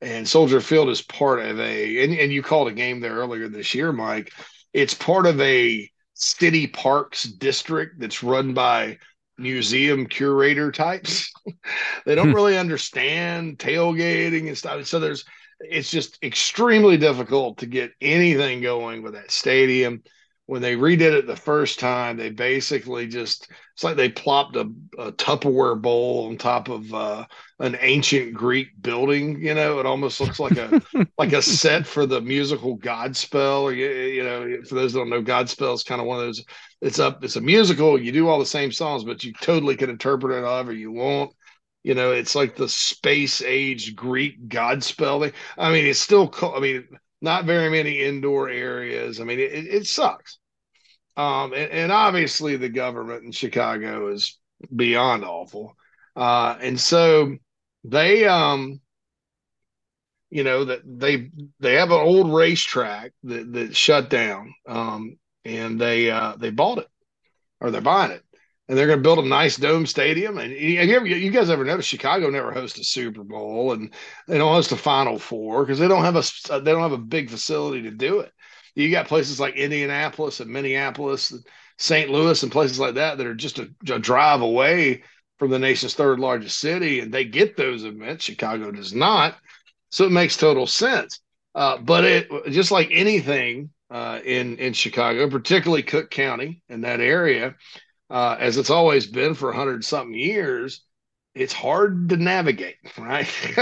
and Soldier Field is part of a and, and you called a game there earlier this year, Mike. It's part of a city parks district that's run by museum curator types. they don't hmm. really understand tailgating and stuff. So there's it's just extremely difficult to get anything going with that stadium when they redid it the first time, they basically just it's like they plopped a, a Tupperware bowl on top of uh, an ancient Greek building. You know, it almost looks like a like a set for the musical Godspell. Or, you know, for those that don't know, Godspell is kind of one of those. It's up. It's a musical. You do all the same songs, but you totally can interpret it however you want. You know, it's like the space age Greek Godspell thing. I mean, it's still. I mean, not very many indoor areas. I mean, it, it sucks. Um, and, and, obviously the government in Chicago is beyond awful. Uh, and so they, um, you know, that they they have an old racetrack that that shut down, um, and they uh, they bought it or they're buying it, and they're going to build a nice dome stadium. And you, you guys ever notice Chicago never hosts a Super Bowl and they don't host a Final Four because they don't have a they don't have a big facility to do it you got places like Indianapolis and Minneapolis, and St. Louis, and places like that that are just a, a drive away from the nation's third largest city, and they get those events. Chicago does not, so it makes total sense. Uh, but it just like anything uh, in in Chicago, particularly Cook County and that area, uh, as it's always been for hundred something years, it's hard to navigate, right?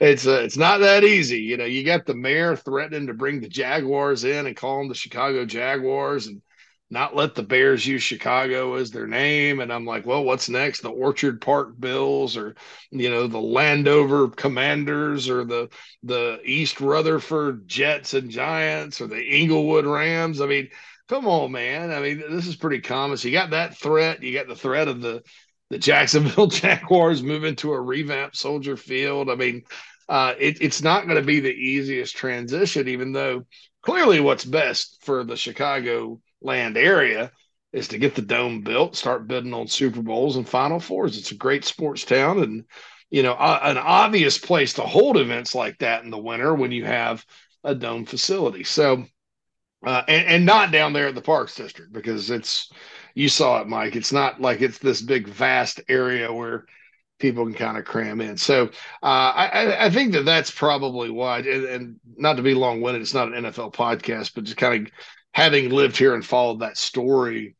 it's uh, it's not that easy. You know, you got the mayor threatening to bring the Jaguars in and call them the Chicago Jaguars and not let the Bears use Chicago as their name. And I'm like, well, what's next? The Orchard Park Bills or you know, the Landover Commanders or the the East Rutherford Jets and Giants or the Inglewood Rams. I mean, come on, man. I mean, this is pretty common. So you got that threat, you got the threat of the the Jacksonville Jaguars moving to a revamped Soldier Field. I mean, uh, it, it's not going to be the easiest transition, even though clearly what's best for the Chicago land area is to get the dome built, start bidding on Super Bowls and Final Fours. It's a great sports town and, you know, uh, an obvious place to hold events like that in the winter when you have a dome facility. So, uh, and, and not down there at the Parks District because it's you saw it, Mike. It's not like it's this big, vast area where people can kind of cram in. So uh, I, I, think that that's probably why. And, and not to be long winded, it's not an NFL podcast, but just kind of having lived here and followed that story.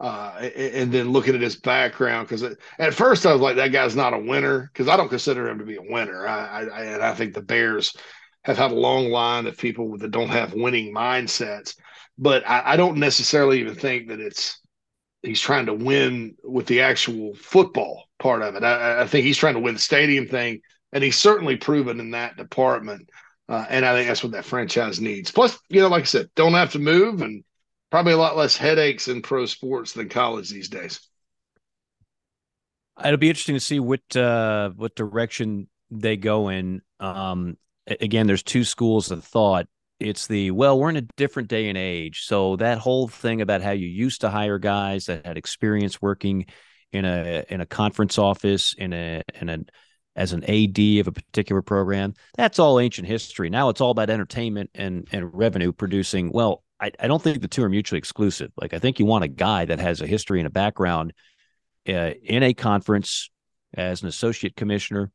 Uh, and then looking at his background, because at first I was like, that guy's not a winner, because I don't consider him to be a winner. I, I, and I think the Bears have had a long line of people that don't have winning mindsets. But I, I don't necessarily even think that it's he's trying to win with the actual football part of it. I, I think he's trying to win the stadium thing, and he's certainly proven in that department. Uh, and I think that's what that franchise needs. Plus, you know, like I said, don't have to move and probably a lot less headaches in pro sports than college these days. It'll be interesting to see what uh, what direction they go in. Um, again, there's two schools of thought. It's the well, we're in a different day and age, so that whole thing about how you used to hire guys that had experience working in a in a conference office in a in a as an AD of a particular program. That's all ancient history. Now it's all about entertainment and and revenue producing. Well, I, I don't think the two are mutually exclusive. Like I think you want a guy that has a history and a background uh, in a conference as an associate commissioner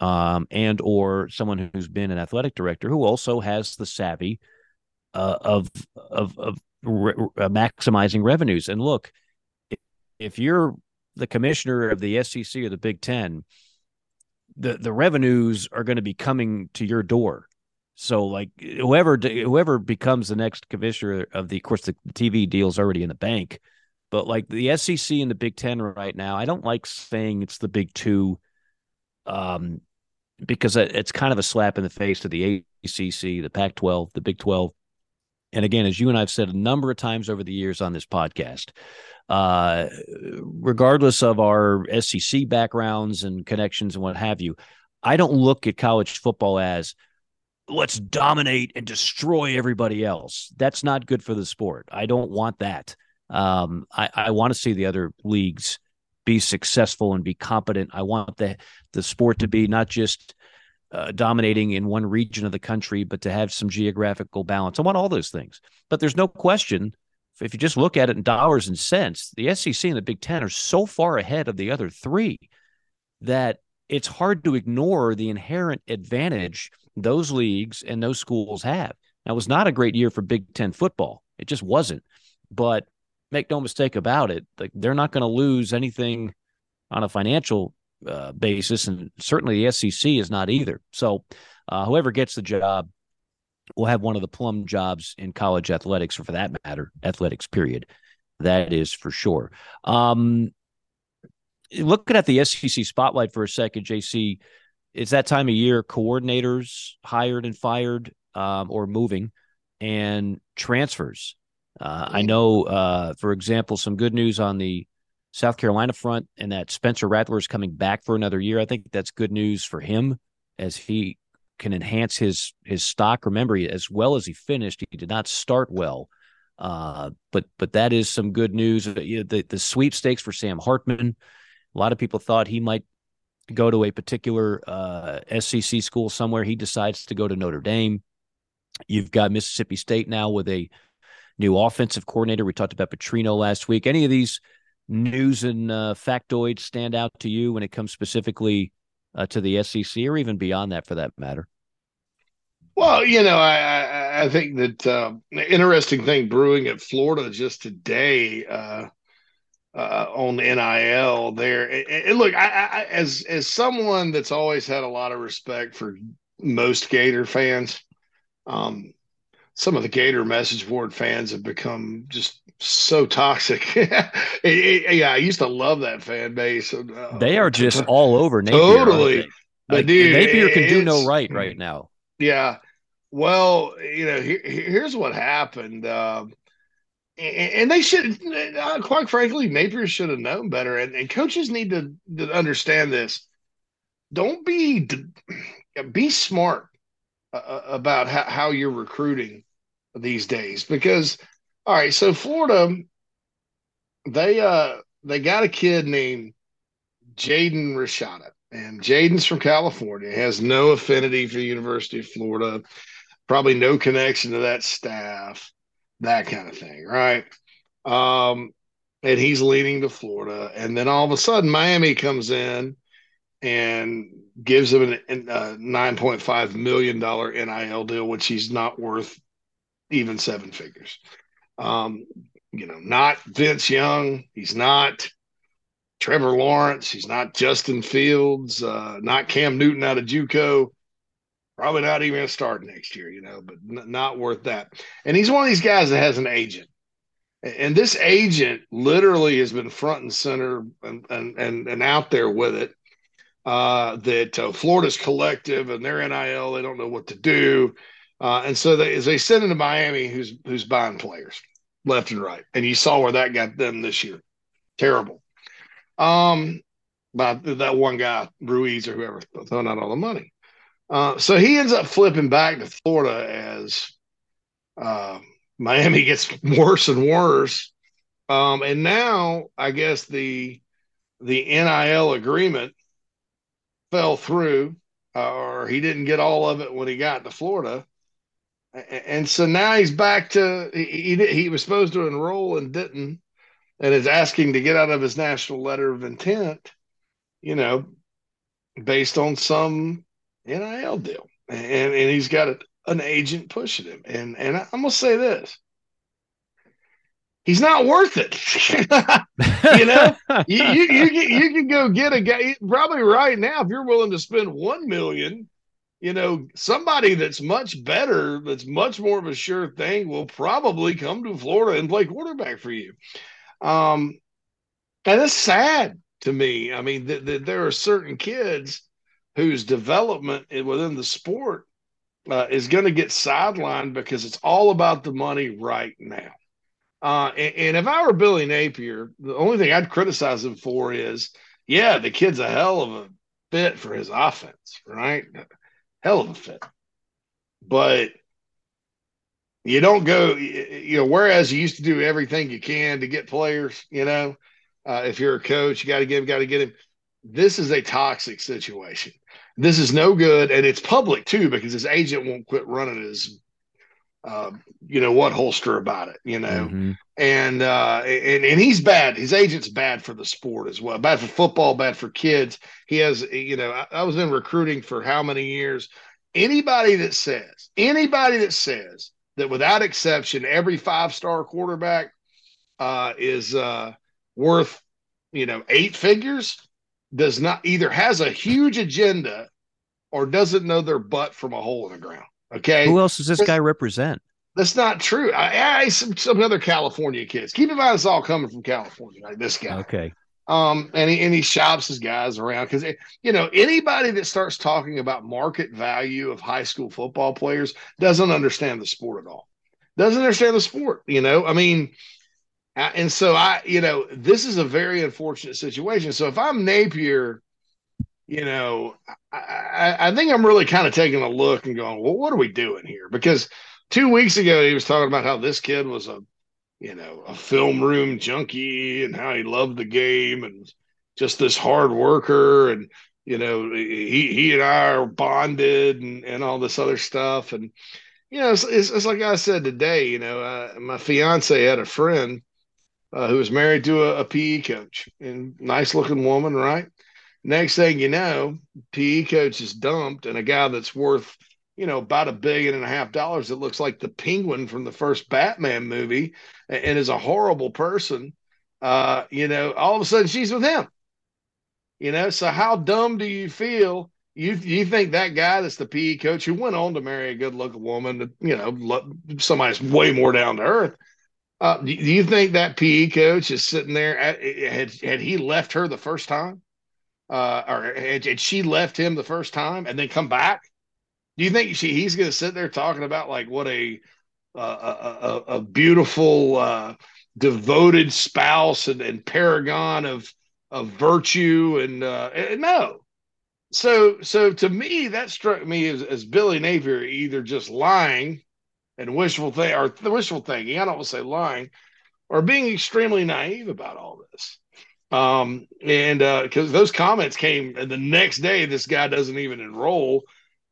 um, and or someone who's been an athletic director who also has the savvy uh, of of of re- uh, maximizing revenues. And look, if you're the commissioner of the SEC or the Big Ten, the the revenues are going to be coming to your door. So like whoever whoever becomes the next commissioner of the of course the TV deal's already in the bank, but like the SEC and the Big Ten right now, I don't like saying it's the Big Two, um, because it's kind of a slap in the face to the ACC, the Pac-12, the Big 12. And again, as you and I've said a number of times over the years on this podcast, uh, regardless of our SEC backgrounds and connections and what have you, I don't look at college football as let's dominate and destroy everybody else. That's not good for the sport. I don't want that. Um, I, I want to see the other leagues be successful and be competent. I want the the sport to be not just uh, dominating in one region of the country, but to have some geographical balance. I want all those things. But there's no question if you just look at it in dollars and cents, the SEC and the Big Ten are so far ahead of the other three that it's hard to ignore the inherent advantage those leagues and those schools have. Now, it was not a great year for Big Ten football. It just wasn't. But make no mistake about it, like they're not going to lose anything on a financial uh, basis, and certainly the SEC is not either. So, uh, whoever gets the job will have one of the plum jobs in college athletics, or for that matter, athletics. Period. That is for sure. Um, looking at the SEC spotlight for a second, JC, it's that time of year. Coordinators hired and fired, um, or moving, and transfers. Uh, I know, uh, for example, some good news on the South Carolina front, and that Spencer Rattler is coming back for another year. I think that's good news for him as he can enhance his his stock. Remember, as well as he finished, he did not start well, uh, but but that is some good news. Uh, the the sweepstakes for Sam Hartman. A lot of people thought he might go to a particular uh, SEC school somewhere. He decides to go to Notre Dame. You've got Mississippi State now with a new offensive coordinator. We talked about Petrino last week. Any of these news and uh, factoids stand out to you when it comes specifically uh, to the SEC or even beyond that for that matter? Well, you know, I I, think that uh, interesting thing brewing at Florida just today uh, uh, on NIL there. And, and look, I, I, as as someone that's always had a lot of respect for most Gator fans, um, some of the Gator message board fans have become just so toxic. it, it, yeah, I used to love that fan base. Uh, they are just all over Napier. Totally. Like, dude, Napier can do no right right now. Yeah. Well, you know, here, here's what happened. Um, and, and they should, uh, quite frankly, Napier should have known better. And, and coaches need to, to, understand this. Don't be be smart uh, uh, about how, how you're recruiting these days because all right so florida they uh they got a kid named jaden rashada and jaden's from california. Has no affinity for the university of florida probably no connection to that staff that kind of thing right? Um and he's leaning to florida and then all of a sudden miami comes in and gives him a $9.5 million nil deal which he's not worth even seven figures. Um, you know, not Vince Young. He's not Trevor Lawrence. He's not Justin Fields. Uh, not Cam Newton out of JUCO. Probably not even a start next year, you know, but n- not worth that. And he's one of these guys that has an agent. And this agent literally has been front and center and and and, and out there with it. Uh, that uh, Florida's collective and their NIL, they don't know what to do. Uh, and so they, they send into Miami, who's who's buying players left and right, and you saw where that got them this year. Terrible. Um, by that one guy, Ruiz or whoever, throwing out all the money. Uh, so he ends up flipping back to Florida as uh, Miami gets worse and worse. Um, and now I guess the the NIL agreement fell through, uh, or he didn't get all of it when he got to Florida and so now he's back to he, he was supposed to enroll and didn't and is asking to get out of his national letter of intent you know based on some nil deal. And and he's got a, an agent pushing him. And and i'm gonna say this. He's not worth it. You know? You, you, you, you can go get a guy probably right now if you're willing to spend one million you know, somebody that's much better, that's much more of a sure thing, will probably come to Florida and play quarterback for you. Um, and it's sad to me. I mean, that th- there are certain kids whose development within the sport uh, is going to get sidelined because it's all about the money right now. Uh, and, and, if I were Billy Napier, the only thing I'd criticize him for is, yeah, the kid's a hell of a fit for his offense, right? Hell of a fit. But you don't go, you know, whereas you used to do everything you can to get players, you know, uh, if you're a coach, you got to give, got to get him. This is a toxic situation. This is no good. And it's public too, because his agent won't quit running his, uh, you know, what holster about it, you know. Mm-hmm. And, uh, and, and he's bad. His agent's bad for the sport as well, bad for football, bad for kids. He has, you know, I, I was in recruiting for how many years? Anybody that says, anybody that says that without exception, every five star quarterback uh, is uh, worth, you know, eight figures does not either has a huge agenda or doesn't know their butt from a hole in the ground. Okay. Who else does this guy represent? That's not true. I, I some, some other California kids. Keep in mind, it's all coming from California. Like this guy. Okay. Um, and he and he shops his guys around because you know anybody that starts talking about market value of high school football players doesn't understand the sport at all. Doesn't understand the sport. You know, I mean, and so I, you know, this is a very unfortunate situation. So if I'm Napier, you know, I, I think I'm really kind of taking a look and going, well, what are we doing here? Because two weeks ago he was talking about how this kid was a you know a film room junkie and how he loved the game and just this hard worker and you know he he and I are bonded and and all this other stuff. And you know it's, it's, it's like I said today you know uh, my fiance had a friend uh, who was married to a, a PE coach and nice looking woman right? Next thing you know PE coach is dumped and a guy that's worth you know, about a billion and a half dollars. It looks like the penguin from the first Batman movie and is a horrible person. Uh, you know, all of a sudden she's with him. You know, so how dumb do you feel? You you think that guy that's the PE coach who went on to marry a good looking woman, you know, somebody's way more down to earth. Uh, do you think that PE coach is sitting there? At, had had he left her the first time, uh, or had, had she left him the first time and then come back? Do you think she, he's going to sit there talking about like what a a, a, a beautiful, uh, devoted spouse and, and, paragon of of virtue and, uh, and no. So so to me that struck me as, as Billy Napier either just lying and wishful thing or wishful thinking. I don't want to say lying or being extremely naive about all this. Um, and because uh, those comments came, and the next day, this guy doesn't even enroll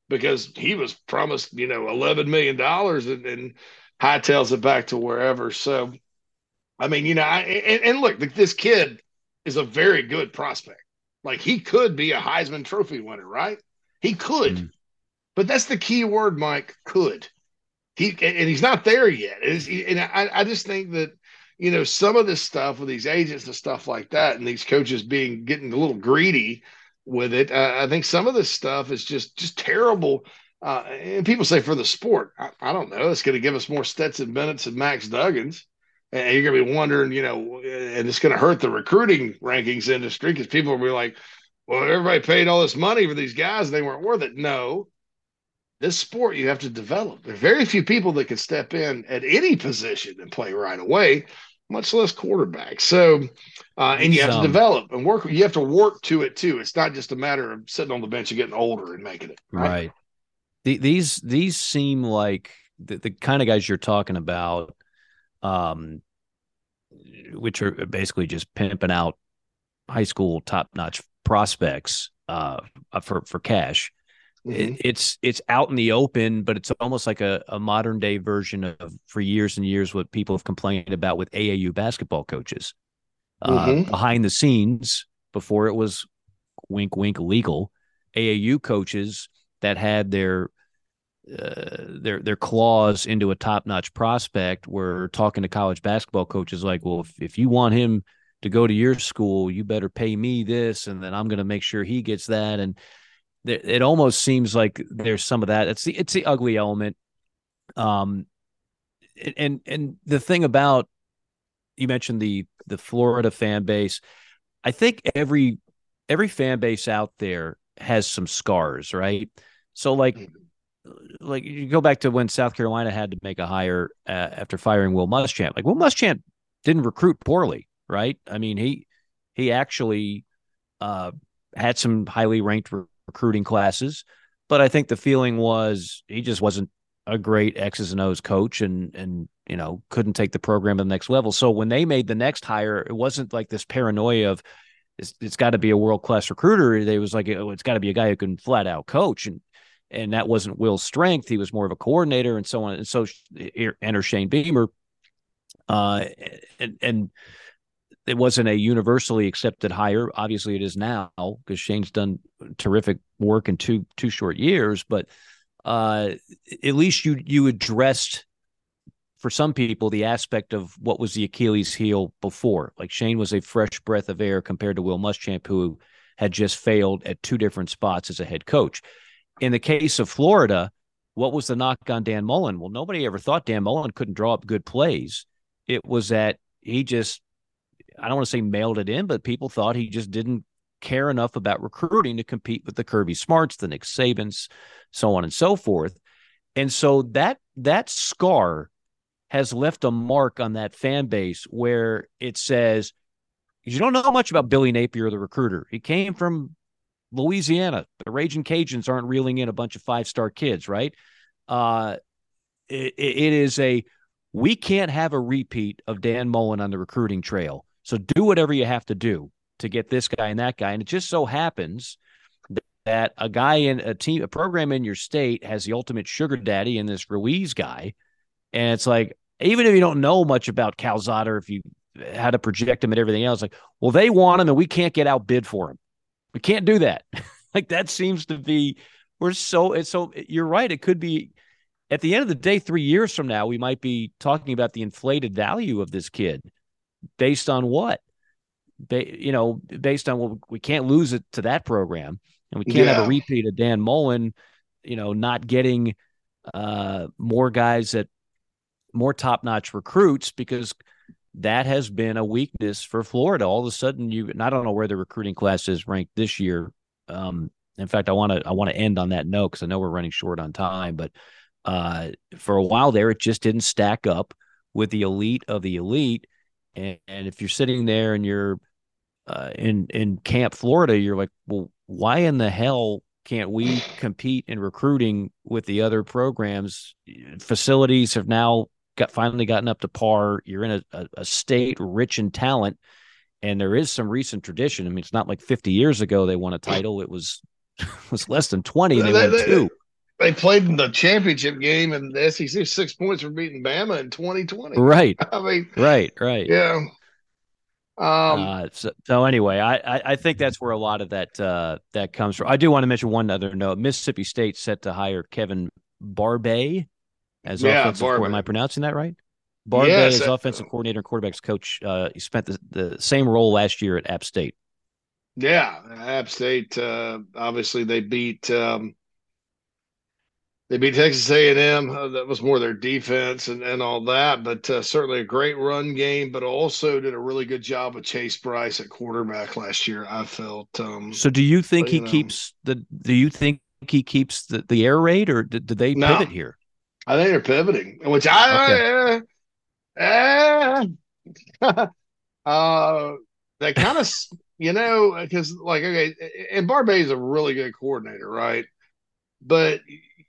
because he was promised, you know, eleven million dollars and, and hightails it back to wherever. So, I mean, you know, I, and, and look, this kid is a very good prospect. Like he could be a Heisman Trophy winner, right? He could, mm. but that's the key word, Mike. Could he? And he's not there yet. And I, I just think that you know some of this stuff with these agents and stuff like that, and these coaches being getting a little greedy with it. Uh, I think some of this stuff is just just terrible. Uh, and people say for the sport, I, I don't know. It's going to give us more Stetson Bennett's and Max Duggan's, and you're going to be wondering, you know, and it's going to hurt the recruiting rankings industry because people will be like, well, everybody paid all this money for these guys and they weren't worth it. No, this sport you have to develop. There are very few people that can step in at any position and play right away, much less quarterback. So, uh, and you have to develop and work. You have to work to it too. It's not just a matter of sitting on the bench and getting older and making it. Right. right. The, these these seem like the, the kind of guys you're talking about um, which are basically just pimping out high school top notch prospects uh, for for cash. Mm-hmm. It, it's it's out in the open, but it's almost like a, a modern day version of for years and years what people have complained about with AAU basketball coaches. Uh, mm-hmm. behind the scenes, before it was wink wink legal, AAU coaches that had their uh, their their claws into a top notch prospect. We're talking to college basketball coaches like, well, if, if you want him to go to your school, you better pay me this, and then I'm going to make sure he gets that. And it almost seems like there's some of that. It's the it's the ugly element. Um, and and the thing about you mentioned the the Florida fan base. I think every every fan base out there has some scars, right? So like like you go back to when South Carolina had to make a hire uh, after firing Will Muschamp. Like Will Muschamp didn't recruit poorly, right? I mean, he he actually uh, had some highly ranked recruiting classes, but I think the feeling was he just wasn't a great X's and O's coach, and and you know couldn't take the program to the next level. So when they made the next hire, it wasn't like this paranoia of it's, it's got to be a world class recruiter. It was like oh, it's got to be a guy who can flat out coach, and and that wasn't Will's strength. He was more of a coordinator and so on. And so enter Shane Beamer. Uh, and, and it wasn't a universally accepted hire. Obviously, it is now because Shane's done terrific work in two two short years. But uh, at least you you addressed for some people the aspect of what was the Achilles heel before. Like Shane was a fresh breath of air compared to Will Muschamp, who had just failed at two different spots as a head coach in the case of Florida, what was the knock on Dan Mullen? Well, nobody ever thought Dan Mullen couldn't draw up good plays. It was that he just, I don't want to say mailed it in, but people thought he just didn't care enough about recruiting to compete with the Kirby Smarts, the Nick Sabans, so on and so forth. And so that that scar has left a mark on that fan base where it says, you don't know much about Billy Napier, the recruiter. He came from Louisiana, the Raging Cajuns aren't reeling in a bunch of five star kids, right? Uh, it, it is a we can't have a repeat of Dan Mullen on the recruiting trail. So do whatever you have to do to get this guy and that guy. And it just so happens that a guy in a team, a program in your state has the ultimate sugar daddy in this Ruiz guy. And it's like, even if you don't know much about Calzada, if you had to project him and everything else, like, well, they want him and we can't get outbid for him. We can't do that. like that seems to be we're so it's so you're right. It could be at the end of the day, three years from now, we might be talking about the inflated value of this kid based on what? Ba- you know, based on what we can't lose it to that program, and we can't yeah. have a repeat of Dan Mullen, you know, not getting uh, more guys that more top notch recruits because that has been a weakness for Florida. All of a sudden, you and I don't know where the recruiting class is ranked this year. Um, in fact, I want to I want to end on that note because I know we're running short on time. But uh, for a while there, it just didn't stack up with the elite of the elite. And, and if you're sitting there and you're uh, in in Camp Florida, you're like, well, why in the hell can't we compete in recruiting with the other programs? Facilities have now got finally gotten up to par. You're in a, a, a, state rich in talent, and there is some recent tradition. I mean, it's not like 50 years ago they won a title. It was was less than 20. They, they won two. They played in the championship game, and the SEC six points for beating Bama in 2020. Right. I mean, right, right. Yeah. Um, uh, so, so, anyway, I, I, I think that's where a lot of that uh, that comes from. I do want to mention one other note: Mississippi State set to hire Kevin Barbay as yeah, offensive coordinator. Am I pronouncing that right? Barbay yes, as uh, offensive coordinator and quarterbacks coach. Uh, he spent the, the same role last year at App State. Yeah, App State. Uh, obviously, they beat um, they beat Texas A&M. Uh, that was more their defense and, and all that, but uh, certainly a great run game. But also did a really good job with Chase Brice at quarterback last year. I felt. Um, so, do you think he know, keeps the? Do you think he keeps the, the air raid, or did, did they no, pivot here? I think they're pivoting, which I. Okay. Uh, uh, that kind of you know because like okay, and Barbay is a really good coordinator, right? But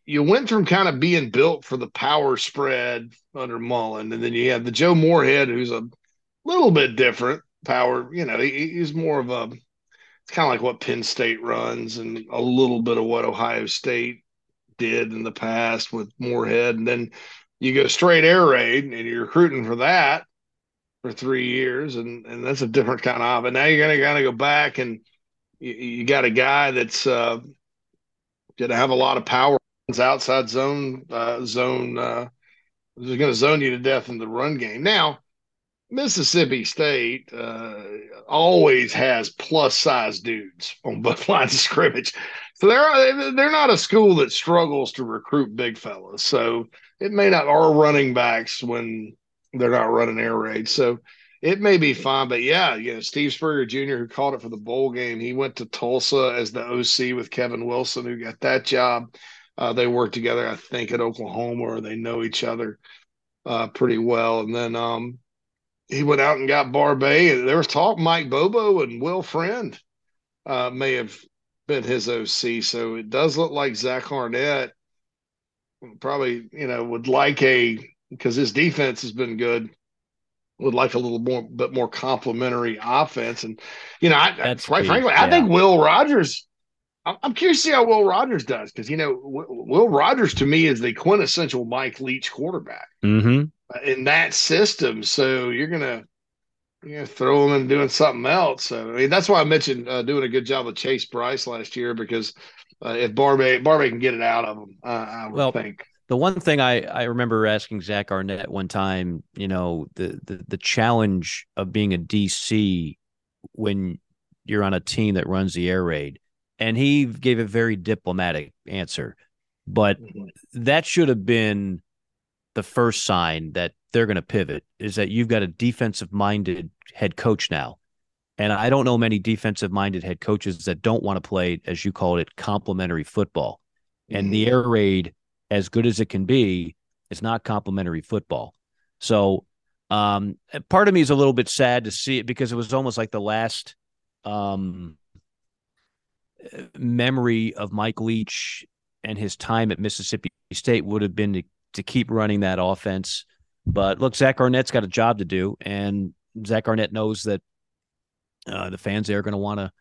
you went from kind of being built for the power spread under Mullen, and then you have the Joe Moorhead, who's a little bit different power. You know, he, he's more of a it's kind of like what Penn State runs, and a little bit of what Ohio State did in the past with Moorhead, and then you go straight air raid, and you're recruiting for that for three years, and and that's a different kind of. But now you're gonna kind of go back, and you, you got a guy that's uh, to have a lot of power outside zone uh, zone uh, is going to zone you to death in the run game. Now, Mississippi State uh, always has plus size dudes on both lines of scrimmage, so they're they're not a school that struggles to recruit big fellas. So it may not are running backs when they're not running air raids. So it may be fine, but yeah, you know, Steve Spurrier Jr., who called it for the bowl game, he went to Tulsa as the OC with Kevin Wilson, who got that job. Uh, they work together, I think, at Oklahoma, or they know each other uh, pretty well. And then um, he went out and got Barbay. There was talk Mike Bobo and Will Friend uh, may have been his OC. So it does look like Zach Arnett probably, you know, would like a because his defense has been good. Would like a little more, bit more complimentary offense, and you know, I, quite key. frankly, yeah. I think Will Rogers I'm curious to see how Will Rogers does because you know Will Rogers to me is the quintessential Mike Leach quarterback mm-hmm. in that system. So you're gonna you know throw him and doing something else. So I mean that's why I mentioned uh, doing a good job with Chase Brice last year because uh, if Barbay Barbay can get it out of him, uh, I would well, think. The one thing I, I remember asking Zach Arnett one time, you know, the, the the challenge of being a DC when you're on a team that runs the air raid and he gave a very diplomatic answer. But mm-hmm. that should have been the first sign that they're going to pivot is that you've got a defensive minded head coach now. And I don't know many defensive minded head coaches that don't want to play, as you called it, complementary football. And mm-hmm. the air raid, as good as it can be, is not complementary football. So um, part of me is a little bit sad to see it because it was almost like the last um, memory of Mike Leach and his time at Mississippi State would have been to, to keep running that offense. But look, Zach Arnett's got a job to do, and Zach Arnett knows that uh, the fans there are going to want to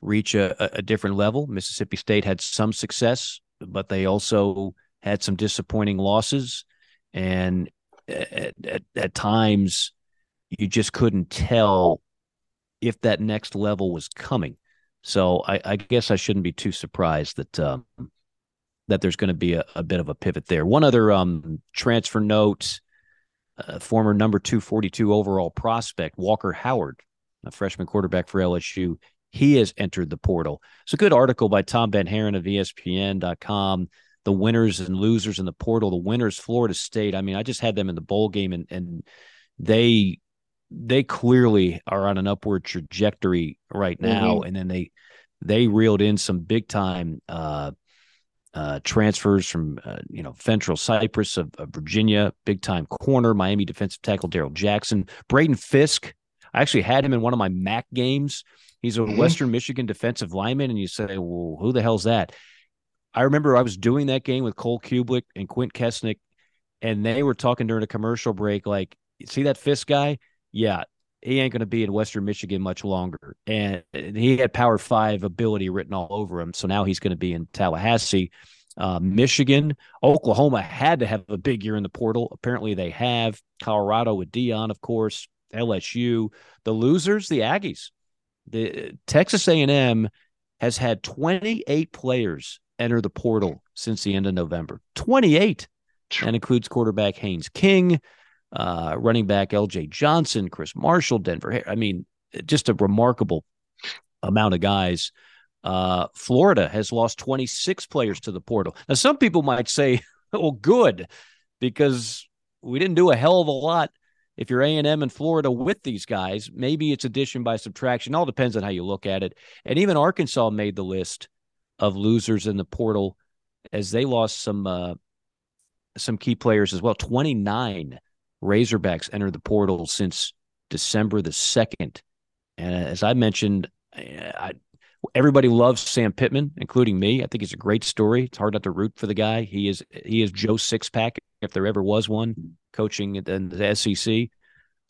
reach a, a, different level. Mississippi State had some success, but they also had some disappointing losses, and at, at, at times you just couldn't tell if that next level was coming. So I, I guess I shouldn't be too surprised that um, that there's going to be a, a, bit of a pivot there. One other um, transfer note: uh, former number two forty two overall prospect Walker Howard, a freshman quarterback for LSU, he has entered the portal. It's a good article by Tom VanHaaren of ESPN.com. The winners and losers in the portal. The winners, Florida State. I mean, I just had them in the bowl game, and and they they clearly are on an upward trajectory right now. Mm-hmm. And then they they reeled in some big time uh, uh, transfers from uh, you know Fentrell Cypress of, of, Virginia, big time corner, Miami defensive tackle Darrell Jackson, Braden Fiske. I actually had him in one of my MAC games. He's a mm-hmm. Western Michigan defensive lineman, and you say, "Well, who the hell's that?" I remember I was doing that game with Cole Cubelic and Quint Kessenich, and they were talking during a commercial break, like, "See that Fiske guy? Yeah, he ain't going to be in Western Michigan much longer. And he had Power Five ability written all over him. So now he's going to be in Tallahassee. Uh, Michigan, Oklahoma had to have a big year in the portal. Apparently they have. Colorado with Deion, of course. LSU. The losers, the Aggies. The Texas A&M has had 28 players enter the portal since the end of November. 28. And includes quarterback Haynes King, uh, running back L.J. Johnson, Chris Marshall, Denver. I mean, just a remarkable amount of guys. Uh, Florida has lost 26 players to the portal. Now, some people might say, "Well, good," because we didn't do a hell of a lot. If you're A and M in Florida with these guys, maybe it's addition by subtraction. All depends on how you look at it. And even Arkansas made the list of losers in the portal as they lost some uh, some key players as well. 29 Razorbacks entered the portal since December the 2nd. And as I mentioned, I, everybody loves Sam Pittman, including me. I think he's a great story. It's hard not to root for the guy. He is he is Joe Sixpack, if there ever was one, coaching in the SEC.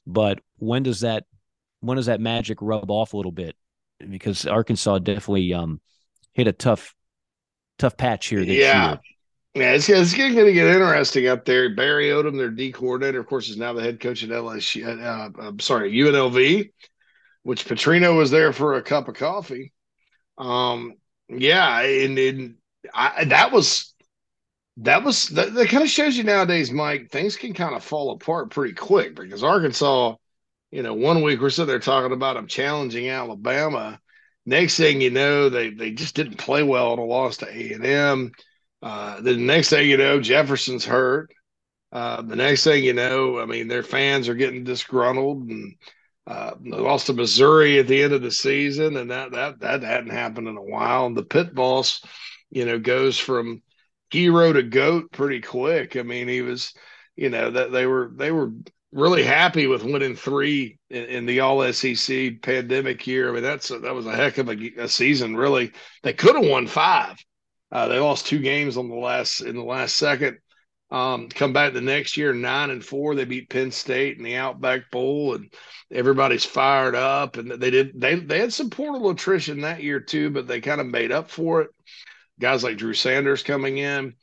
But when does that when does that magic rub off a little bit? Because Arkansas definitely um, hit a tough tough patch here this yeah. year. Yeah, it's, it's going to get interesting up there. Barry Odom, their D coordinator, of course, is now the head coach at LSU. Uh, I'm sorry, UNLV, which Petrino was there for a cup of coffee. Um, yeah, and, and I, that was that was that, that kind of shows you nowadays, Mike. Things can kind of fall apart pretty quick because Arkansas, you know, one week we're sitting there talking about them challenging Alabama. Next thing you know, they they just didn't play well and a loss to A and M uh, the next thing you know, Jefferson's hurt. Uh, the next thing you know, I mean, their fans are getting disgruntled and uh, lost to Missouri at the end of the season, and that that that hadn't happened in a while. And the pit boss, you know, goes from hero to goat pretty quick. I mean, he was, you know, that they were they were really happy with winning three in, in the All SEC pandemic year. I mean, that's a, that was a heck of a, a season. Really, they could have won five uh, they lost two games on the last in the last second. Um, come back the next year, nine and four. They beat Penn State in the Outback Bowl, and everybody's fired up. And they did they they had some portal attrition that year too, but they kind of made up for it. Guys like Drew Sanders coming in,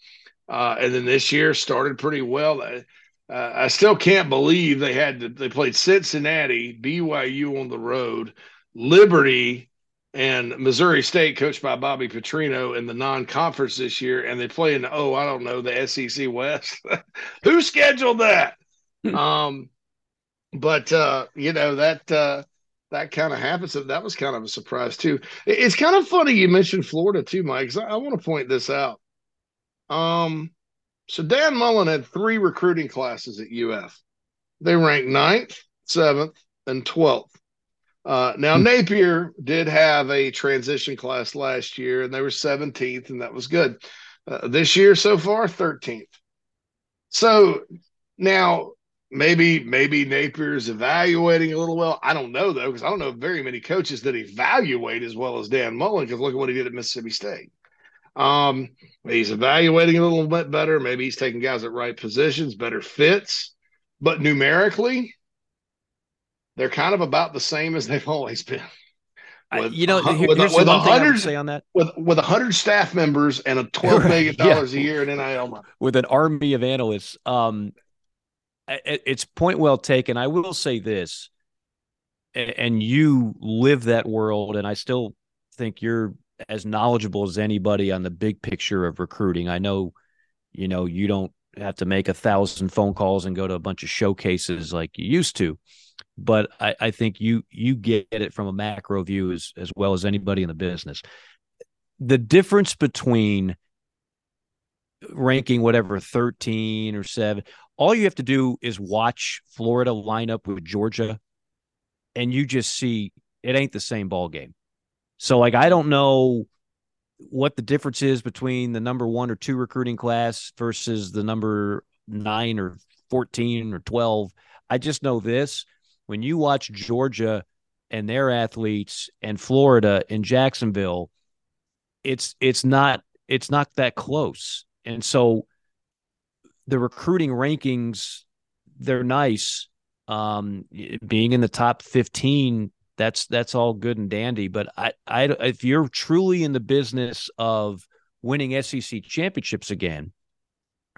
uh, and then this year started pretty well. Uh, I still can't believe they had to, they played Cincinnati, BYU on the road, Liberty, and Missouri State, coached by Bobby Petrino, in the non-conference this year, and they play in the oh, I don't know, the SEC West. Who scheduled that? Um, but uh, you know that uh, that kind of happens. That was kind of a surprise too. It's kind of funny you mentioned Florida too, Mike. I, I want to point this out. Um, so Dan Mullen had three recruiting classes at UF. They ranked ninth, seventh, and twelfth. Uh, now hmm. Napier did have a transition class last year, and they were 17th, and that was good. Uh, this year so far, 13th. So now maybe maybe Napier's evaluating a little well. I don't know though, because I don't know very many coaches that evaluate as well as Dan Mullen. Because look at what he did at Mississippi State. Um, he's evaluating a little bit better. Maybe he's taking guys at right positions, better fits, but numerically, they're kind of about the same as they've always been. With, you know, here, with, with a hundred say on that with with hundred staff members and a twelve million dollars yeah. a year in NIL money. with an army of analysts. Um, it, it's point well taken. I will say this, and you live that world, and I still think you're as knowledgeable as anybody on the big picture of recruiting. I know, you know, you don't have to make a thousand phone calls and go to a bunch of showcases like you used to but I, I think you you get it from a macro view as as well as anybody in the business. The difference between ranking whatever 13 or 7 all you have to do is watch Florida line up with Georgia and you just see it ain't the same ball game. So like I don't know what the difference is between the number 1 or 2 recruiting class versus the number 9 or 14 or 12. I just know this when you watch Georgia and their athletes and Florida and Jacksonville, it's it's not it's not that close. And so the recruiting rankings, they're nice. Um, being in the top 15, that's that's all good and dandy. But I, I if you're truly in the business of winning SEC championships again,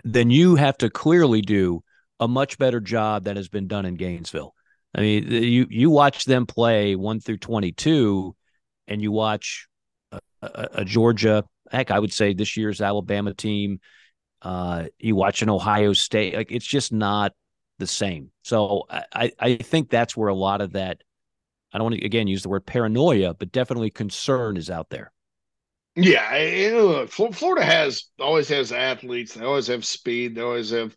then you have to clearly do a much better job than has been done in Gainesville. I mean, you you watch them play one through twenty two, and you watch a, a, a, Georgia. Heck, I would say this year's Alabama team. Uh, you watch an Ohio State. Like it's just not the same. So I I think that's where a lot of that. I don't want to again use the word paranoia, but definitely concern is out there. Yeah, know, Florida has always has athletes. They always have speed. They always have,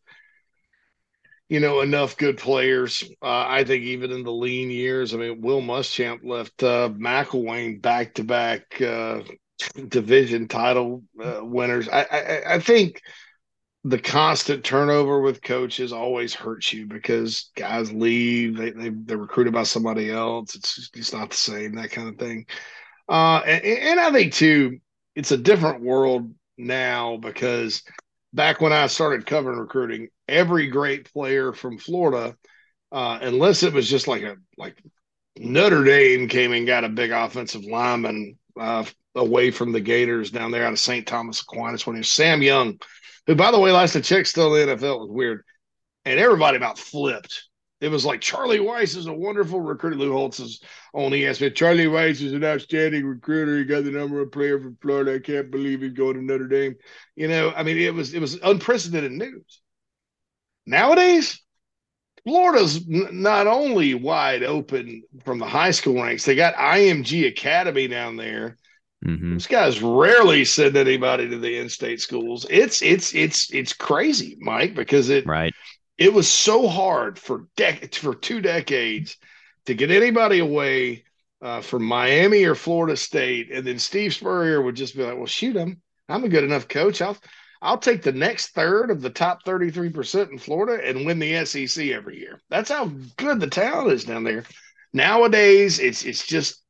you know, enough good players. Uh, I think even in the lean years, I mean, Will Muschamp left uh, McElwain back to back division title uh, winners. I, I I think the constant turnover with coaches always hurts you because guys leave, they, they they're recruited by somebody else. It's it's not the same that kind of thing. Uh, and, and I think too, it's a different world now because back when I started covering recruiting, every great player from Florida, uh, unless it was just like a like Notre Dame came and got a big offensive lineman uh, away from the Gators down there out of St. Thomas Aquinas when he was Sam Young who, by the way, last I checked, still in the NFL. Was weird. And everybody about flipped. It was like Charlie Weis is a wonderful recruiter. Lou Holtz is on ESPN. Charlie Weis is an outstanding recruiter. He got the number one player from Florida. I can't believe he's going to Notre Dame. You know, I mean, it was it was unprecedented news. Nowadays, Florida's not only wide open from the high school ranks, they got IMG Academy down there Mm-hmm. These guys rarely send anybody to the in-state schools. It's it's it's it's crazy, Mike, because it right. It was so hard for dec- for two decades to get anybody away uh, from Miami or Florida State, and then Steve Spurrier would just be like, "Well, shoot him. I'm a good enough coach. I'll I'll take the next third of the top 33 percent in Florida and win the SEC every year. That's how good the talent is down there. Nowadays, it's it's just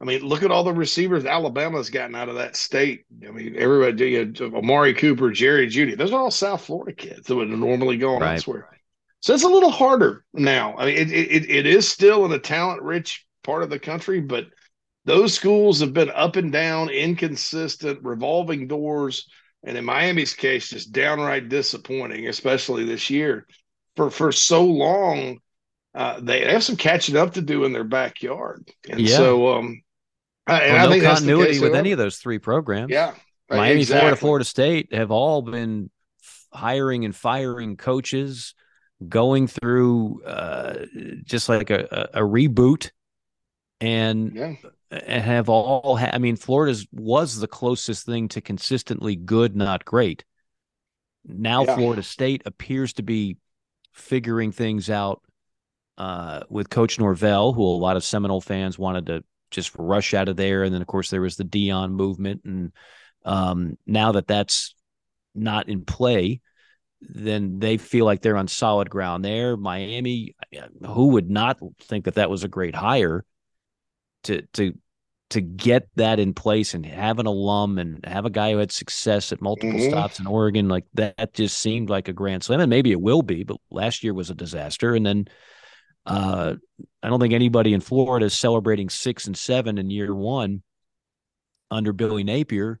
I mean, look at all the receivers Alabama's gotten out of that state. I mean, everybody, you know, Amari Cooper, Jerry Jeudy, those are all South Florida kids that would normally go on right. elsewhere. So it's a little harder now. I mean, it, it, it is still in a talent rich part of the country, but those schools have been up and down, inconsistent, revolving doors. And in Miami's case, just downright disappointing, especially this year. For for so long, uh, they have some catching up to do in their backyard. And yeah. so um, and well, no continuity with any of those three programs. Yeah. Miami, exactly. Florida, Florida State have all been hiring and firing coaches, going through uh, just like a, a, a reboot, and yeah. And have all. Ha- I mean, Florida's was the closest thing to consistently good, not great. Now, yeah. Florida State appears to be figuring things out uh, with Coach Norvell, who a lot of Seminole fans wanted to just rush out of there. And then, of course, there was the Deion movement. And um, now that that's not in play, then they feel like they're on solid ground there. Miami, who would not think that that was a great hire to to to get that in place and have an alum and have a guy who had success at multiple mm-hmm. stops in Oregon like that just seemed like a grand slam and maybe it will be but last year was a disaster and then uh, I don't think anybody in Florida is celebrating six and seven in year one under Billy Napier.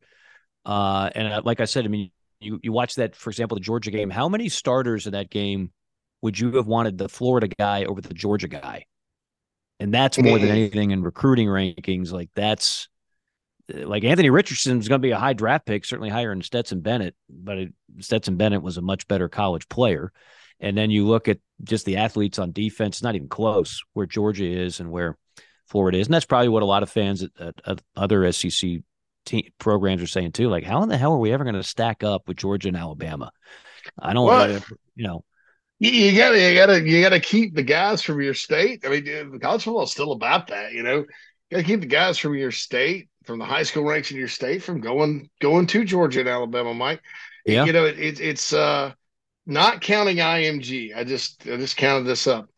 Uh, and uh, like I said, I mean, you you watch that, for example, the Georgia game. How many starters in that game would you have wanted the Florida guy over the Georgia guy? And that's more than mm-hmm. anything in recruiting rankings. Like that's eh, like Anthony Richardson is going to be a high draft pick, certainly higher than Stetson Bennett, but it, Stetson Bennett was a much better college player. And then you look at just the athletes on defense, not even close where Georgia is and where Florida is. And that's probably what a lot of fans at, at, at other SEC team, programs are saying too. Like, how in the hell are we ever going to stack up with Georgia and Alabama? I don't, well, you know. You gotta, you gotta, you gotta keep the guys from your state. I mean, college football is still about that. You know, you gotta keep the guys from your state, from the high school ranks in your state, from going going to Georgia and Alabama. Mike, yeah. You know, it, it, it's uh, not counting IMG, I just I just counted this up.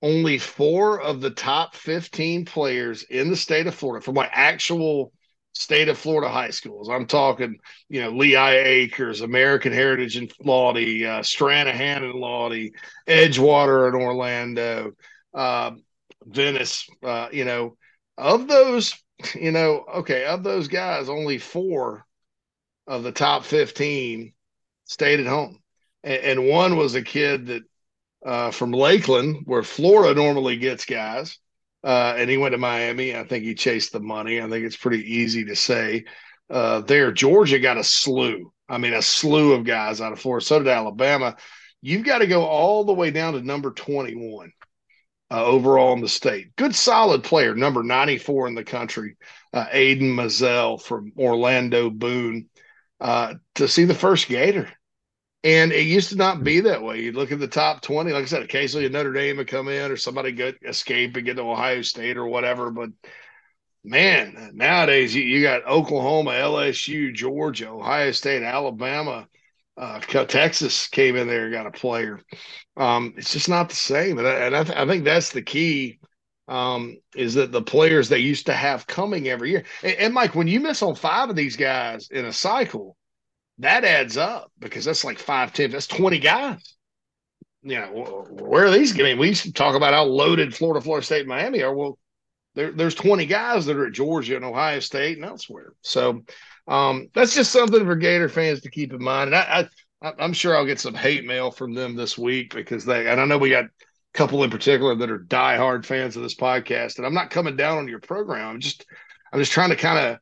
Only four of the top 15 players in the state of Florida from my actual state of Florida high schools. I'm talking, you know, Lehigh Acres, American Heritage in Lottie, uh, Stranahan and Lottie, Edgewater in Orlando, uh, Venice. Uh, you know, of those, you know, okay, of those guys, only four of the top 15 stayed at home and, and one was a kid that uh, from Lakeland, where Florida normally gets guys, uh, and he went to Miami. I think he chased the money. I think it's pretty easy to say. Uh, there, Georgia got a slew. I mean, a slew of guys out of Florida. So did Alabama. You've got to go all the way down to number 21 uh, overall in the state. Good, solid player, number 94 in the country, uh, Aidan Mizell from Orlando Boone, uh, to see the first Gator. And it used to not be that way. You'd look at the top 20, like I said, occasionally Notre Dame would come in or somebody get escape and get to Ohio State or whatever. But man, nowadays you, you got Oklahoma, LSU, Georgia, Ohio State, Alabama, uh, Texas came in there and got a player. Um, it's just not the same, and I, and I, th- I think that's the key. Um, is that the players they used to have coming every year? And, and, Mike, when you miss on five of these guys in a cycle, that adds up because that's like five, ten, that's twenty guys. You know, where are these? I mean, we used to talk about how loaded Florida, Florida State, Miami are. Well, there, there's 20 guys that are at Georgia and Ohio State and elsewhere. So um, that's just something for Gator fans to keep in mind. And I, I, I'm sure I'll get some hate mail from them this week because they, and I know we got a couple in particular that are diehard fans of this podcast. And I'm not coming down on your program. I'm just, I'm just trying to kind of,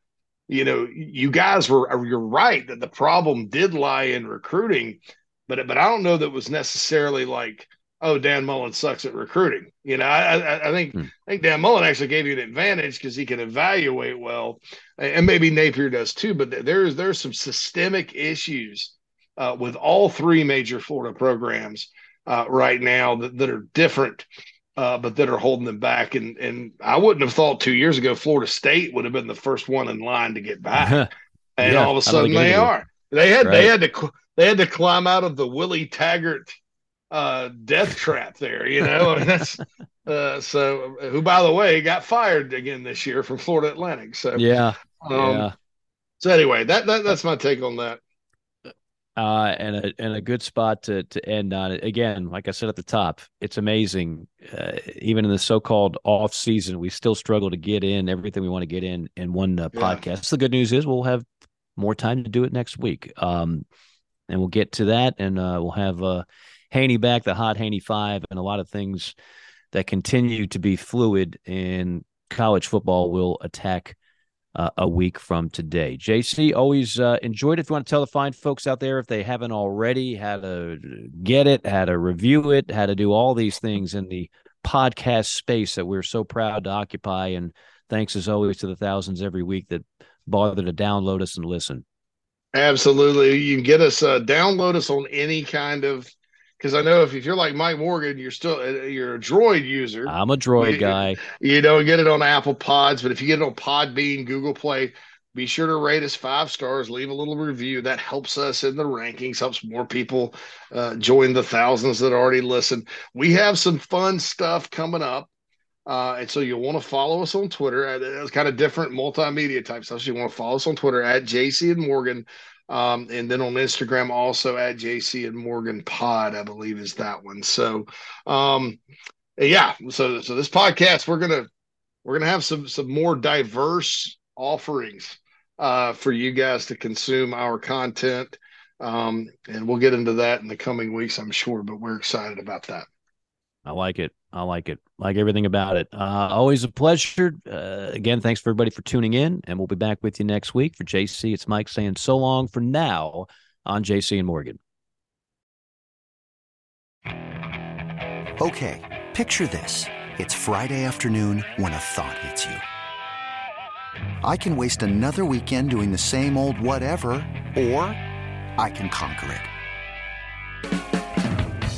you know, you guys were, you're right that the problem did lie in recruiting, but, but I don't know that it was necessarily like, oh, Dan Mullen sucks at recruiting. You know, I, I, think hmm. I think Dan Mullen actually gave you an advantage because he can evaluate well, and maybe Napier does too. But there's there's some systemic issues uh, with all three major Florida programs uh, right now that, that are different. Uh, but that are holding them back, and and I wouldn't have thought two years ago Florida State would have been the first one in line to get back, and yeah, all of a sudden they are. They had right. they had to they had to climb out of the Willie Taggart uh, death trap there. You know, I mean, that's uh, so. Who, by the way, got fired again this year from Florida Atlantic. So yeah, um, yeah. So anyway, that, that that's my take on that. Uh, and a and a good spot to to end on it. Again, like I said at the top, it's amazing. Uh, even in the so-called off season, we still struggle to get in everything we want to get in in one uh, yeah. podcast. The good news is we'll have more time to do it next week. Um, and we'll get to that, and uh, we'll have uh Haney back, the hot Haney five, and a lot of things that continue to be fluid in college football will attack uh, a week from today. JC, always uh, enjoyed it. If you want to tell the fine folks out there, if they haven't already, how to get it, how to review it, how to do all these things in the podcast space that we're so proud to occupy. And thanks as always to the thousands every week that bother to download us and listen. Absolutely. You can get us, uh, download us on any kind of because I know if, if you're like Mike Morgan, you're still uh, you're a Droid user. I'm a Droid you, guy. You don't get it on Apple Pods, but if you get it on Podbean, Google Play, be sure to rate us five stars. Leave a little review. That helps us in the rankings. Helps more people uh, join the thousands that already listen. We have some fun stuff coming up. Uh, and so you'll want to follow us on Twitter. Uh, it's kind of different multimedia type stuff. So you want to follow us on Twitter at JC and Morgan um, and then on Instagram, also at JC and Morgan Pod, I believe is that one. So, um, yeah. So, so this podcast, we're gonna we're gonna have some some more diverse offerings uh, for you guys to consume our content, um, and we'll get into that in the coming weeks, I'm sure. But we're excited about that. I like it. I like it. Like everything about it. Uh, always a pleasure. Uh, again, thanks for everybody for tuning in, and we'll be back with you next week. For JC, it's Mike saying so long for now on JC and Morgan. Okay, picture this. It's Friday afternoon when a thought hits you. I can waste another weekend doing the same old whatever, or I can conquer it.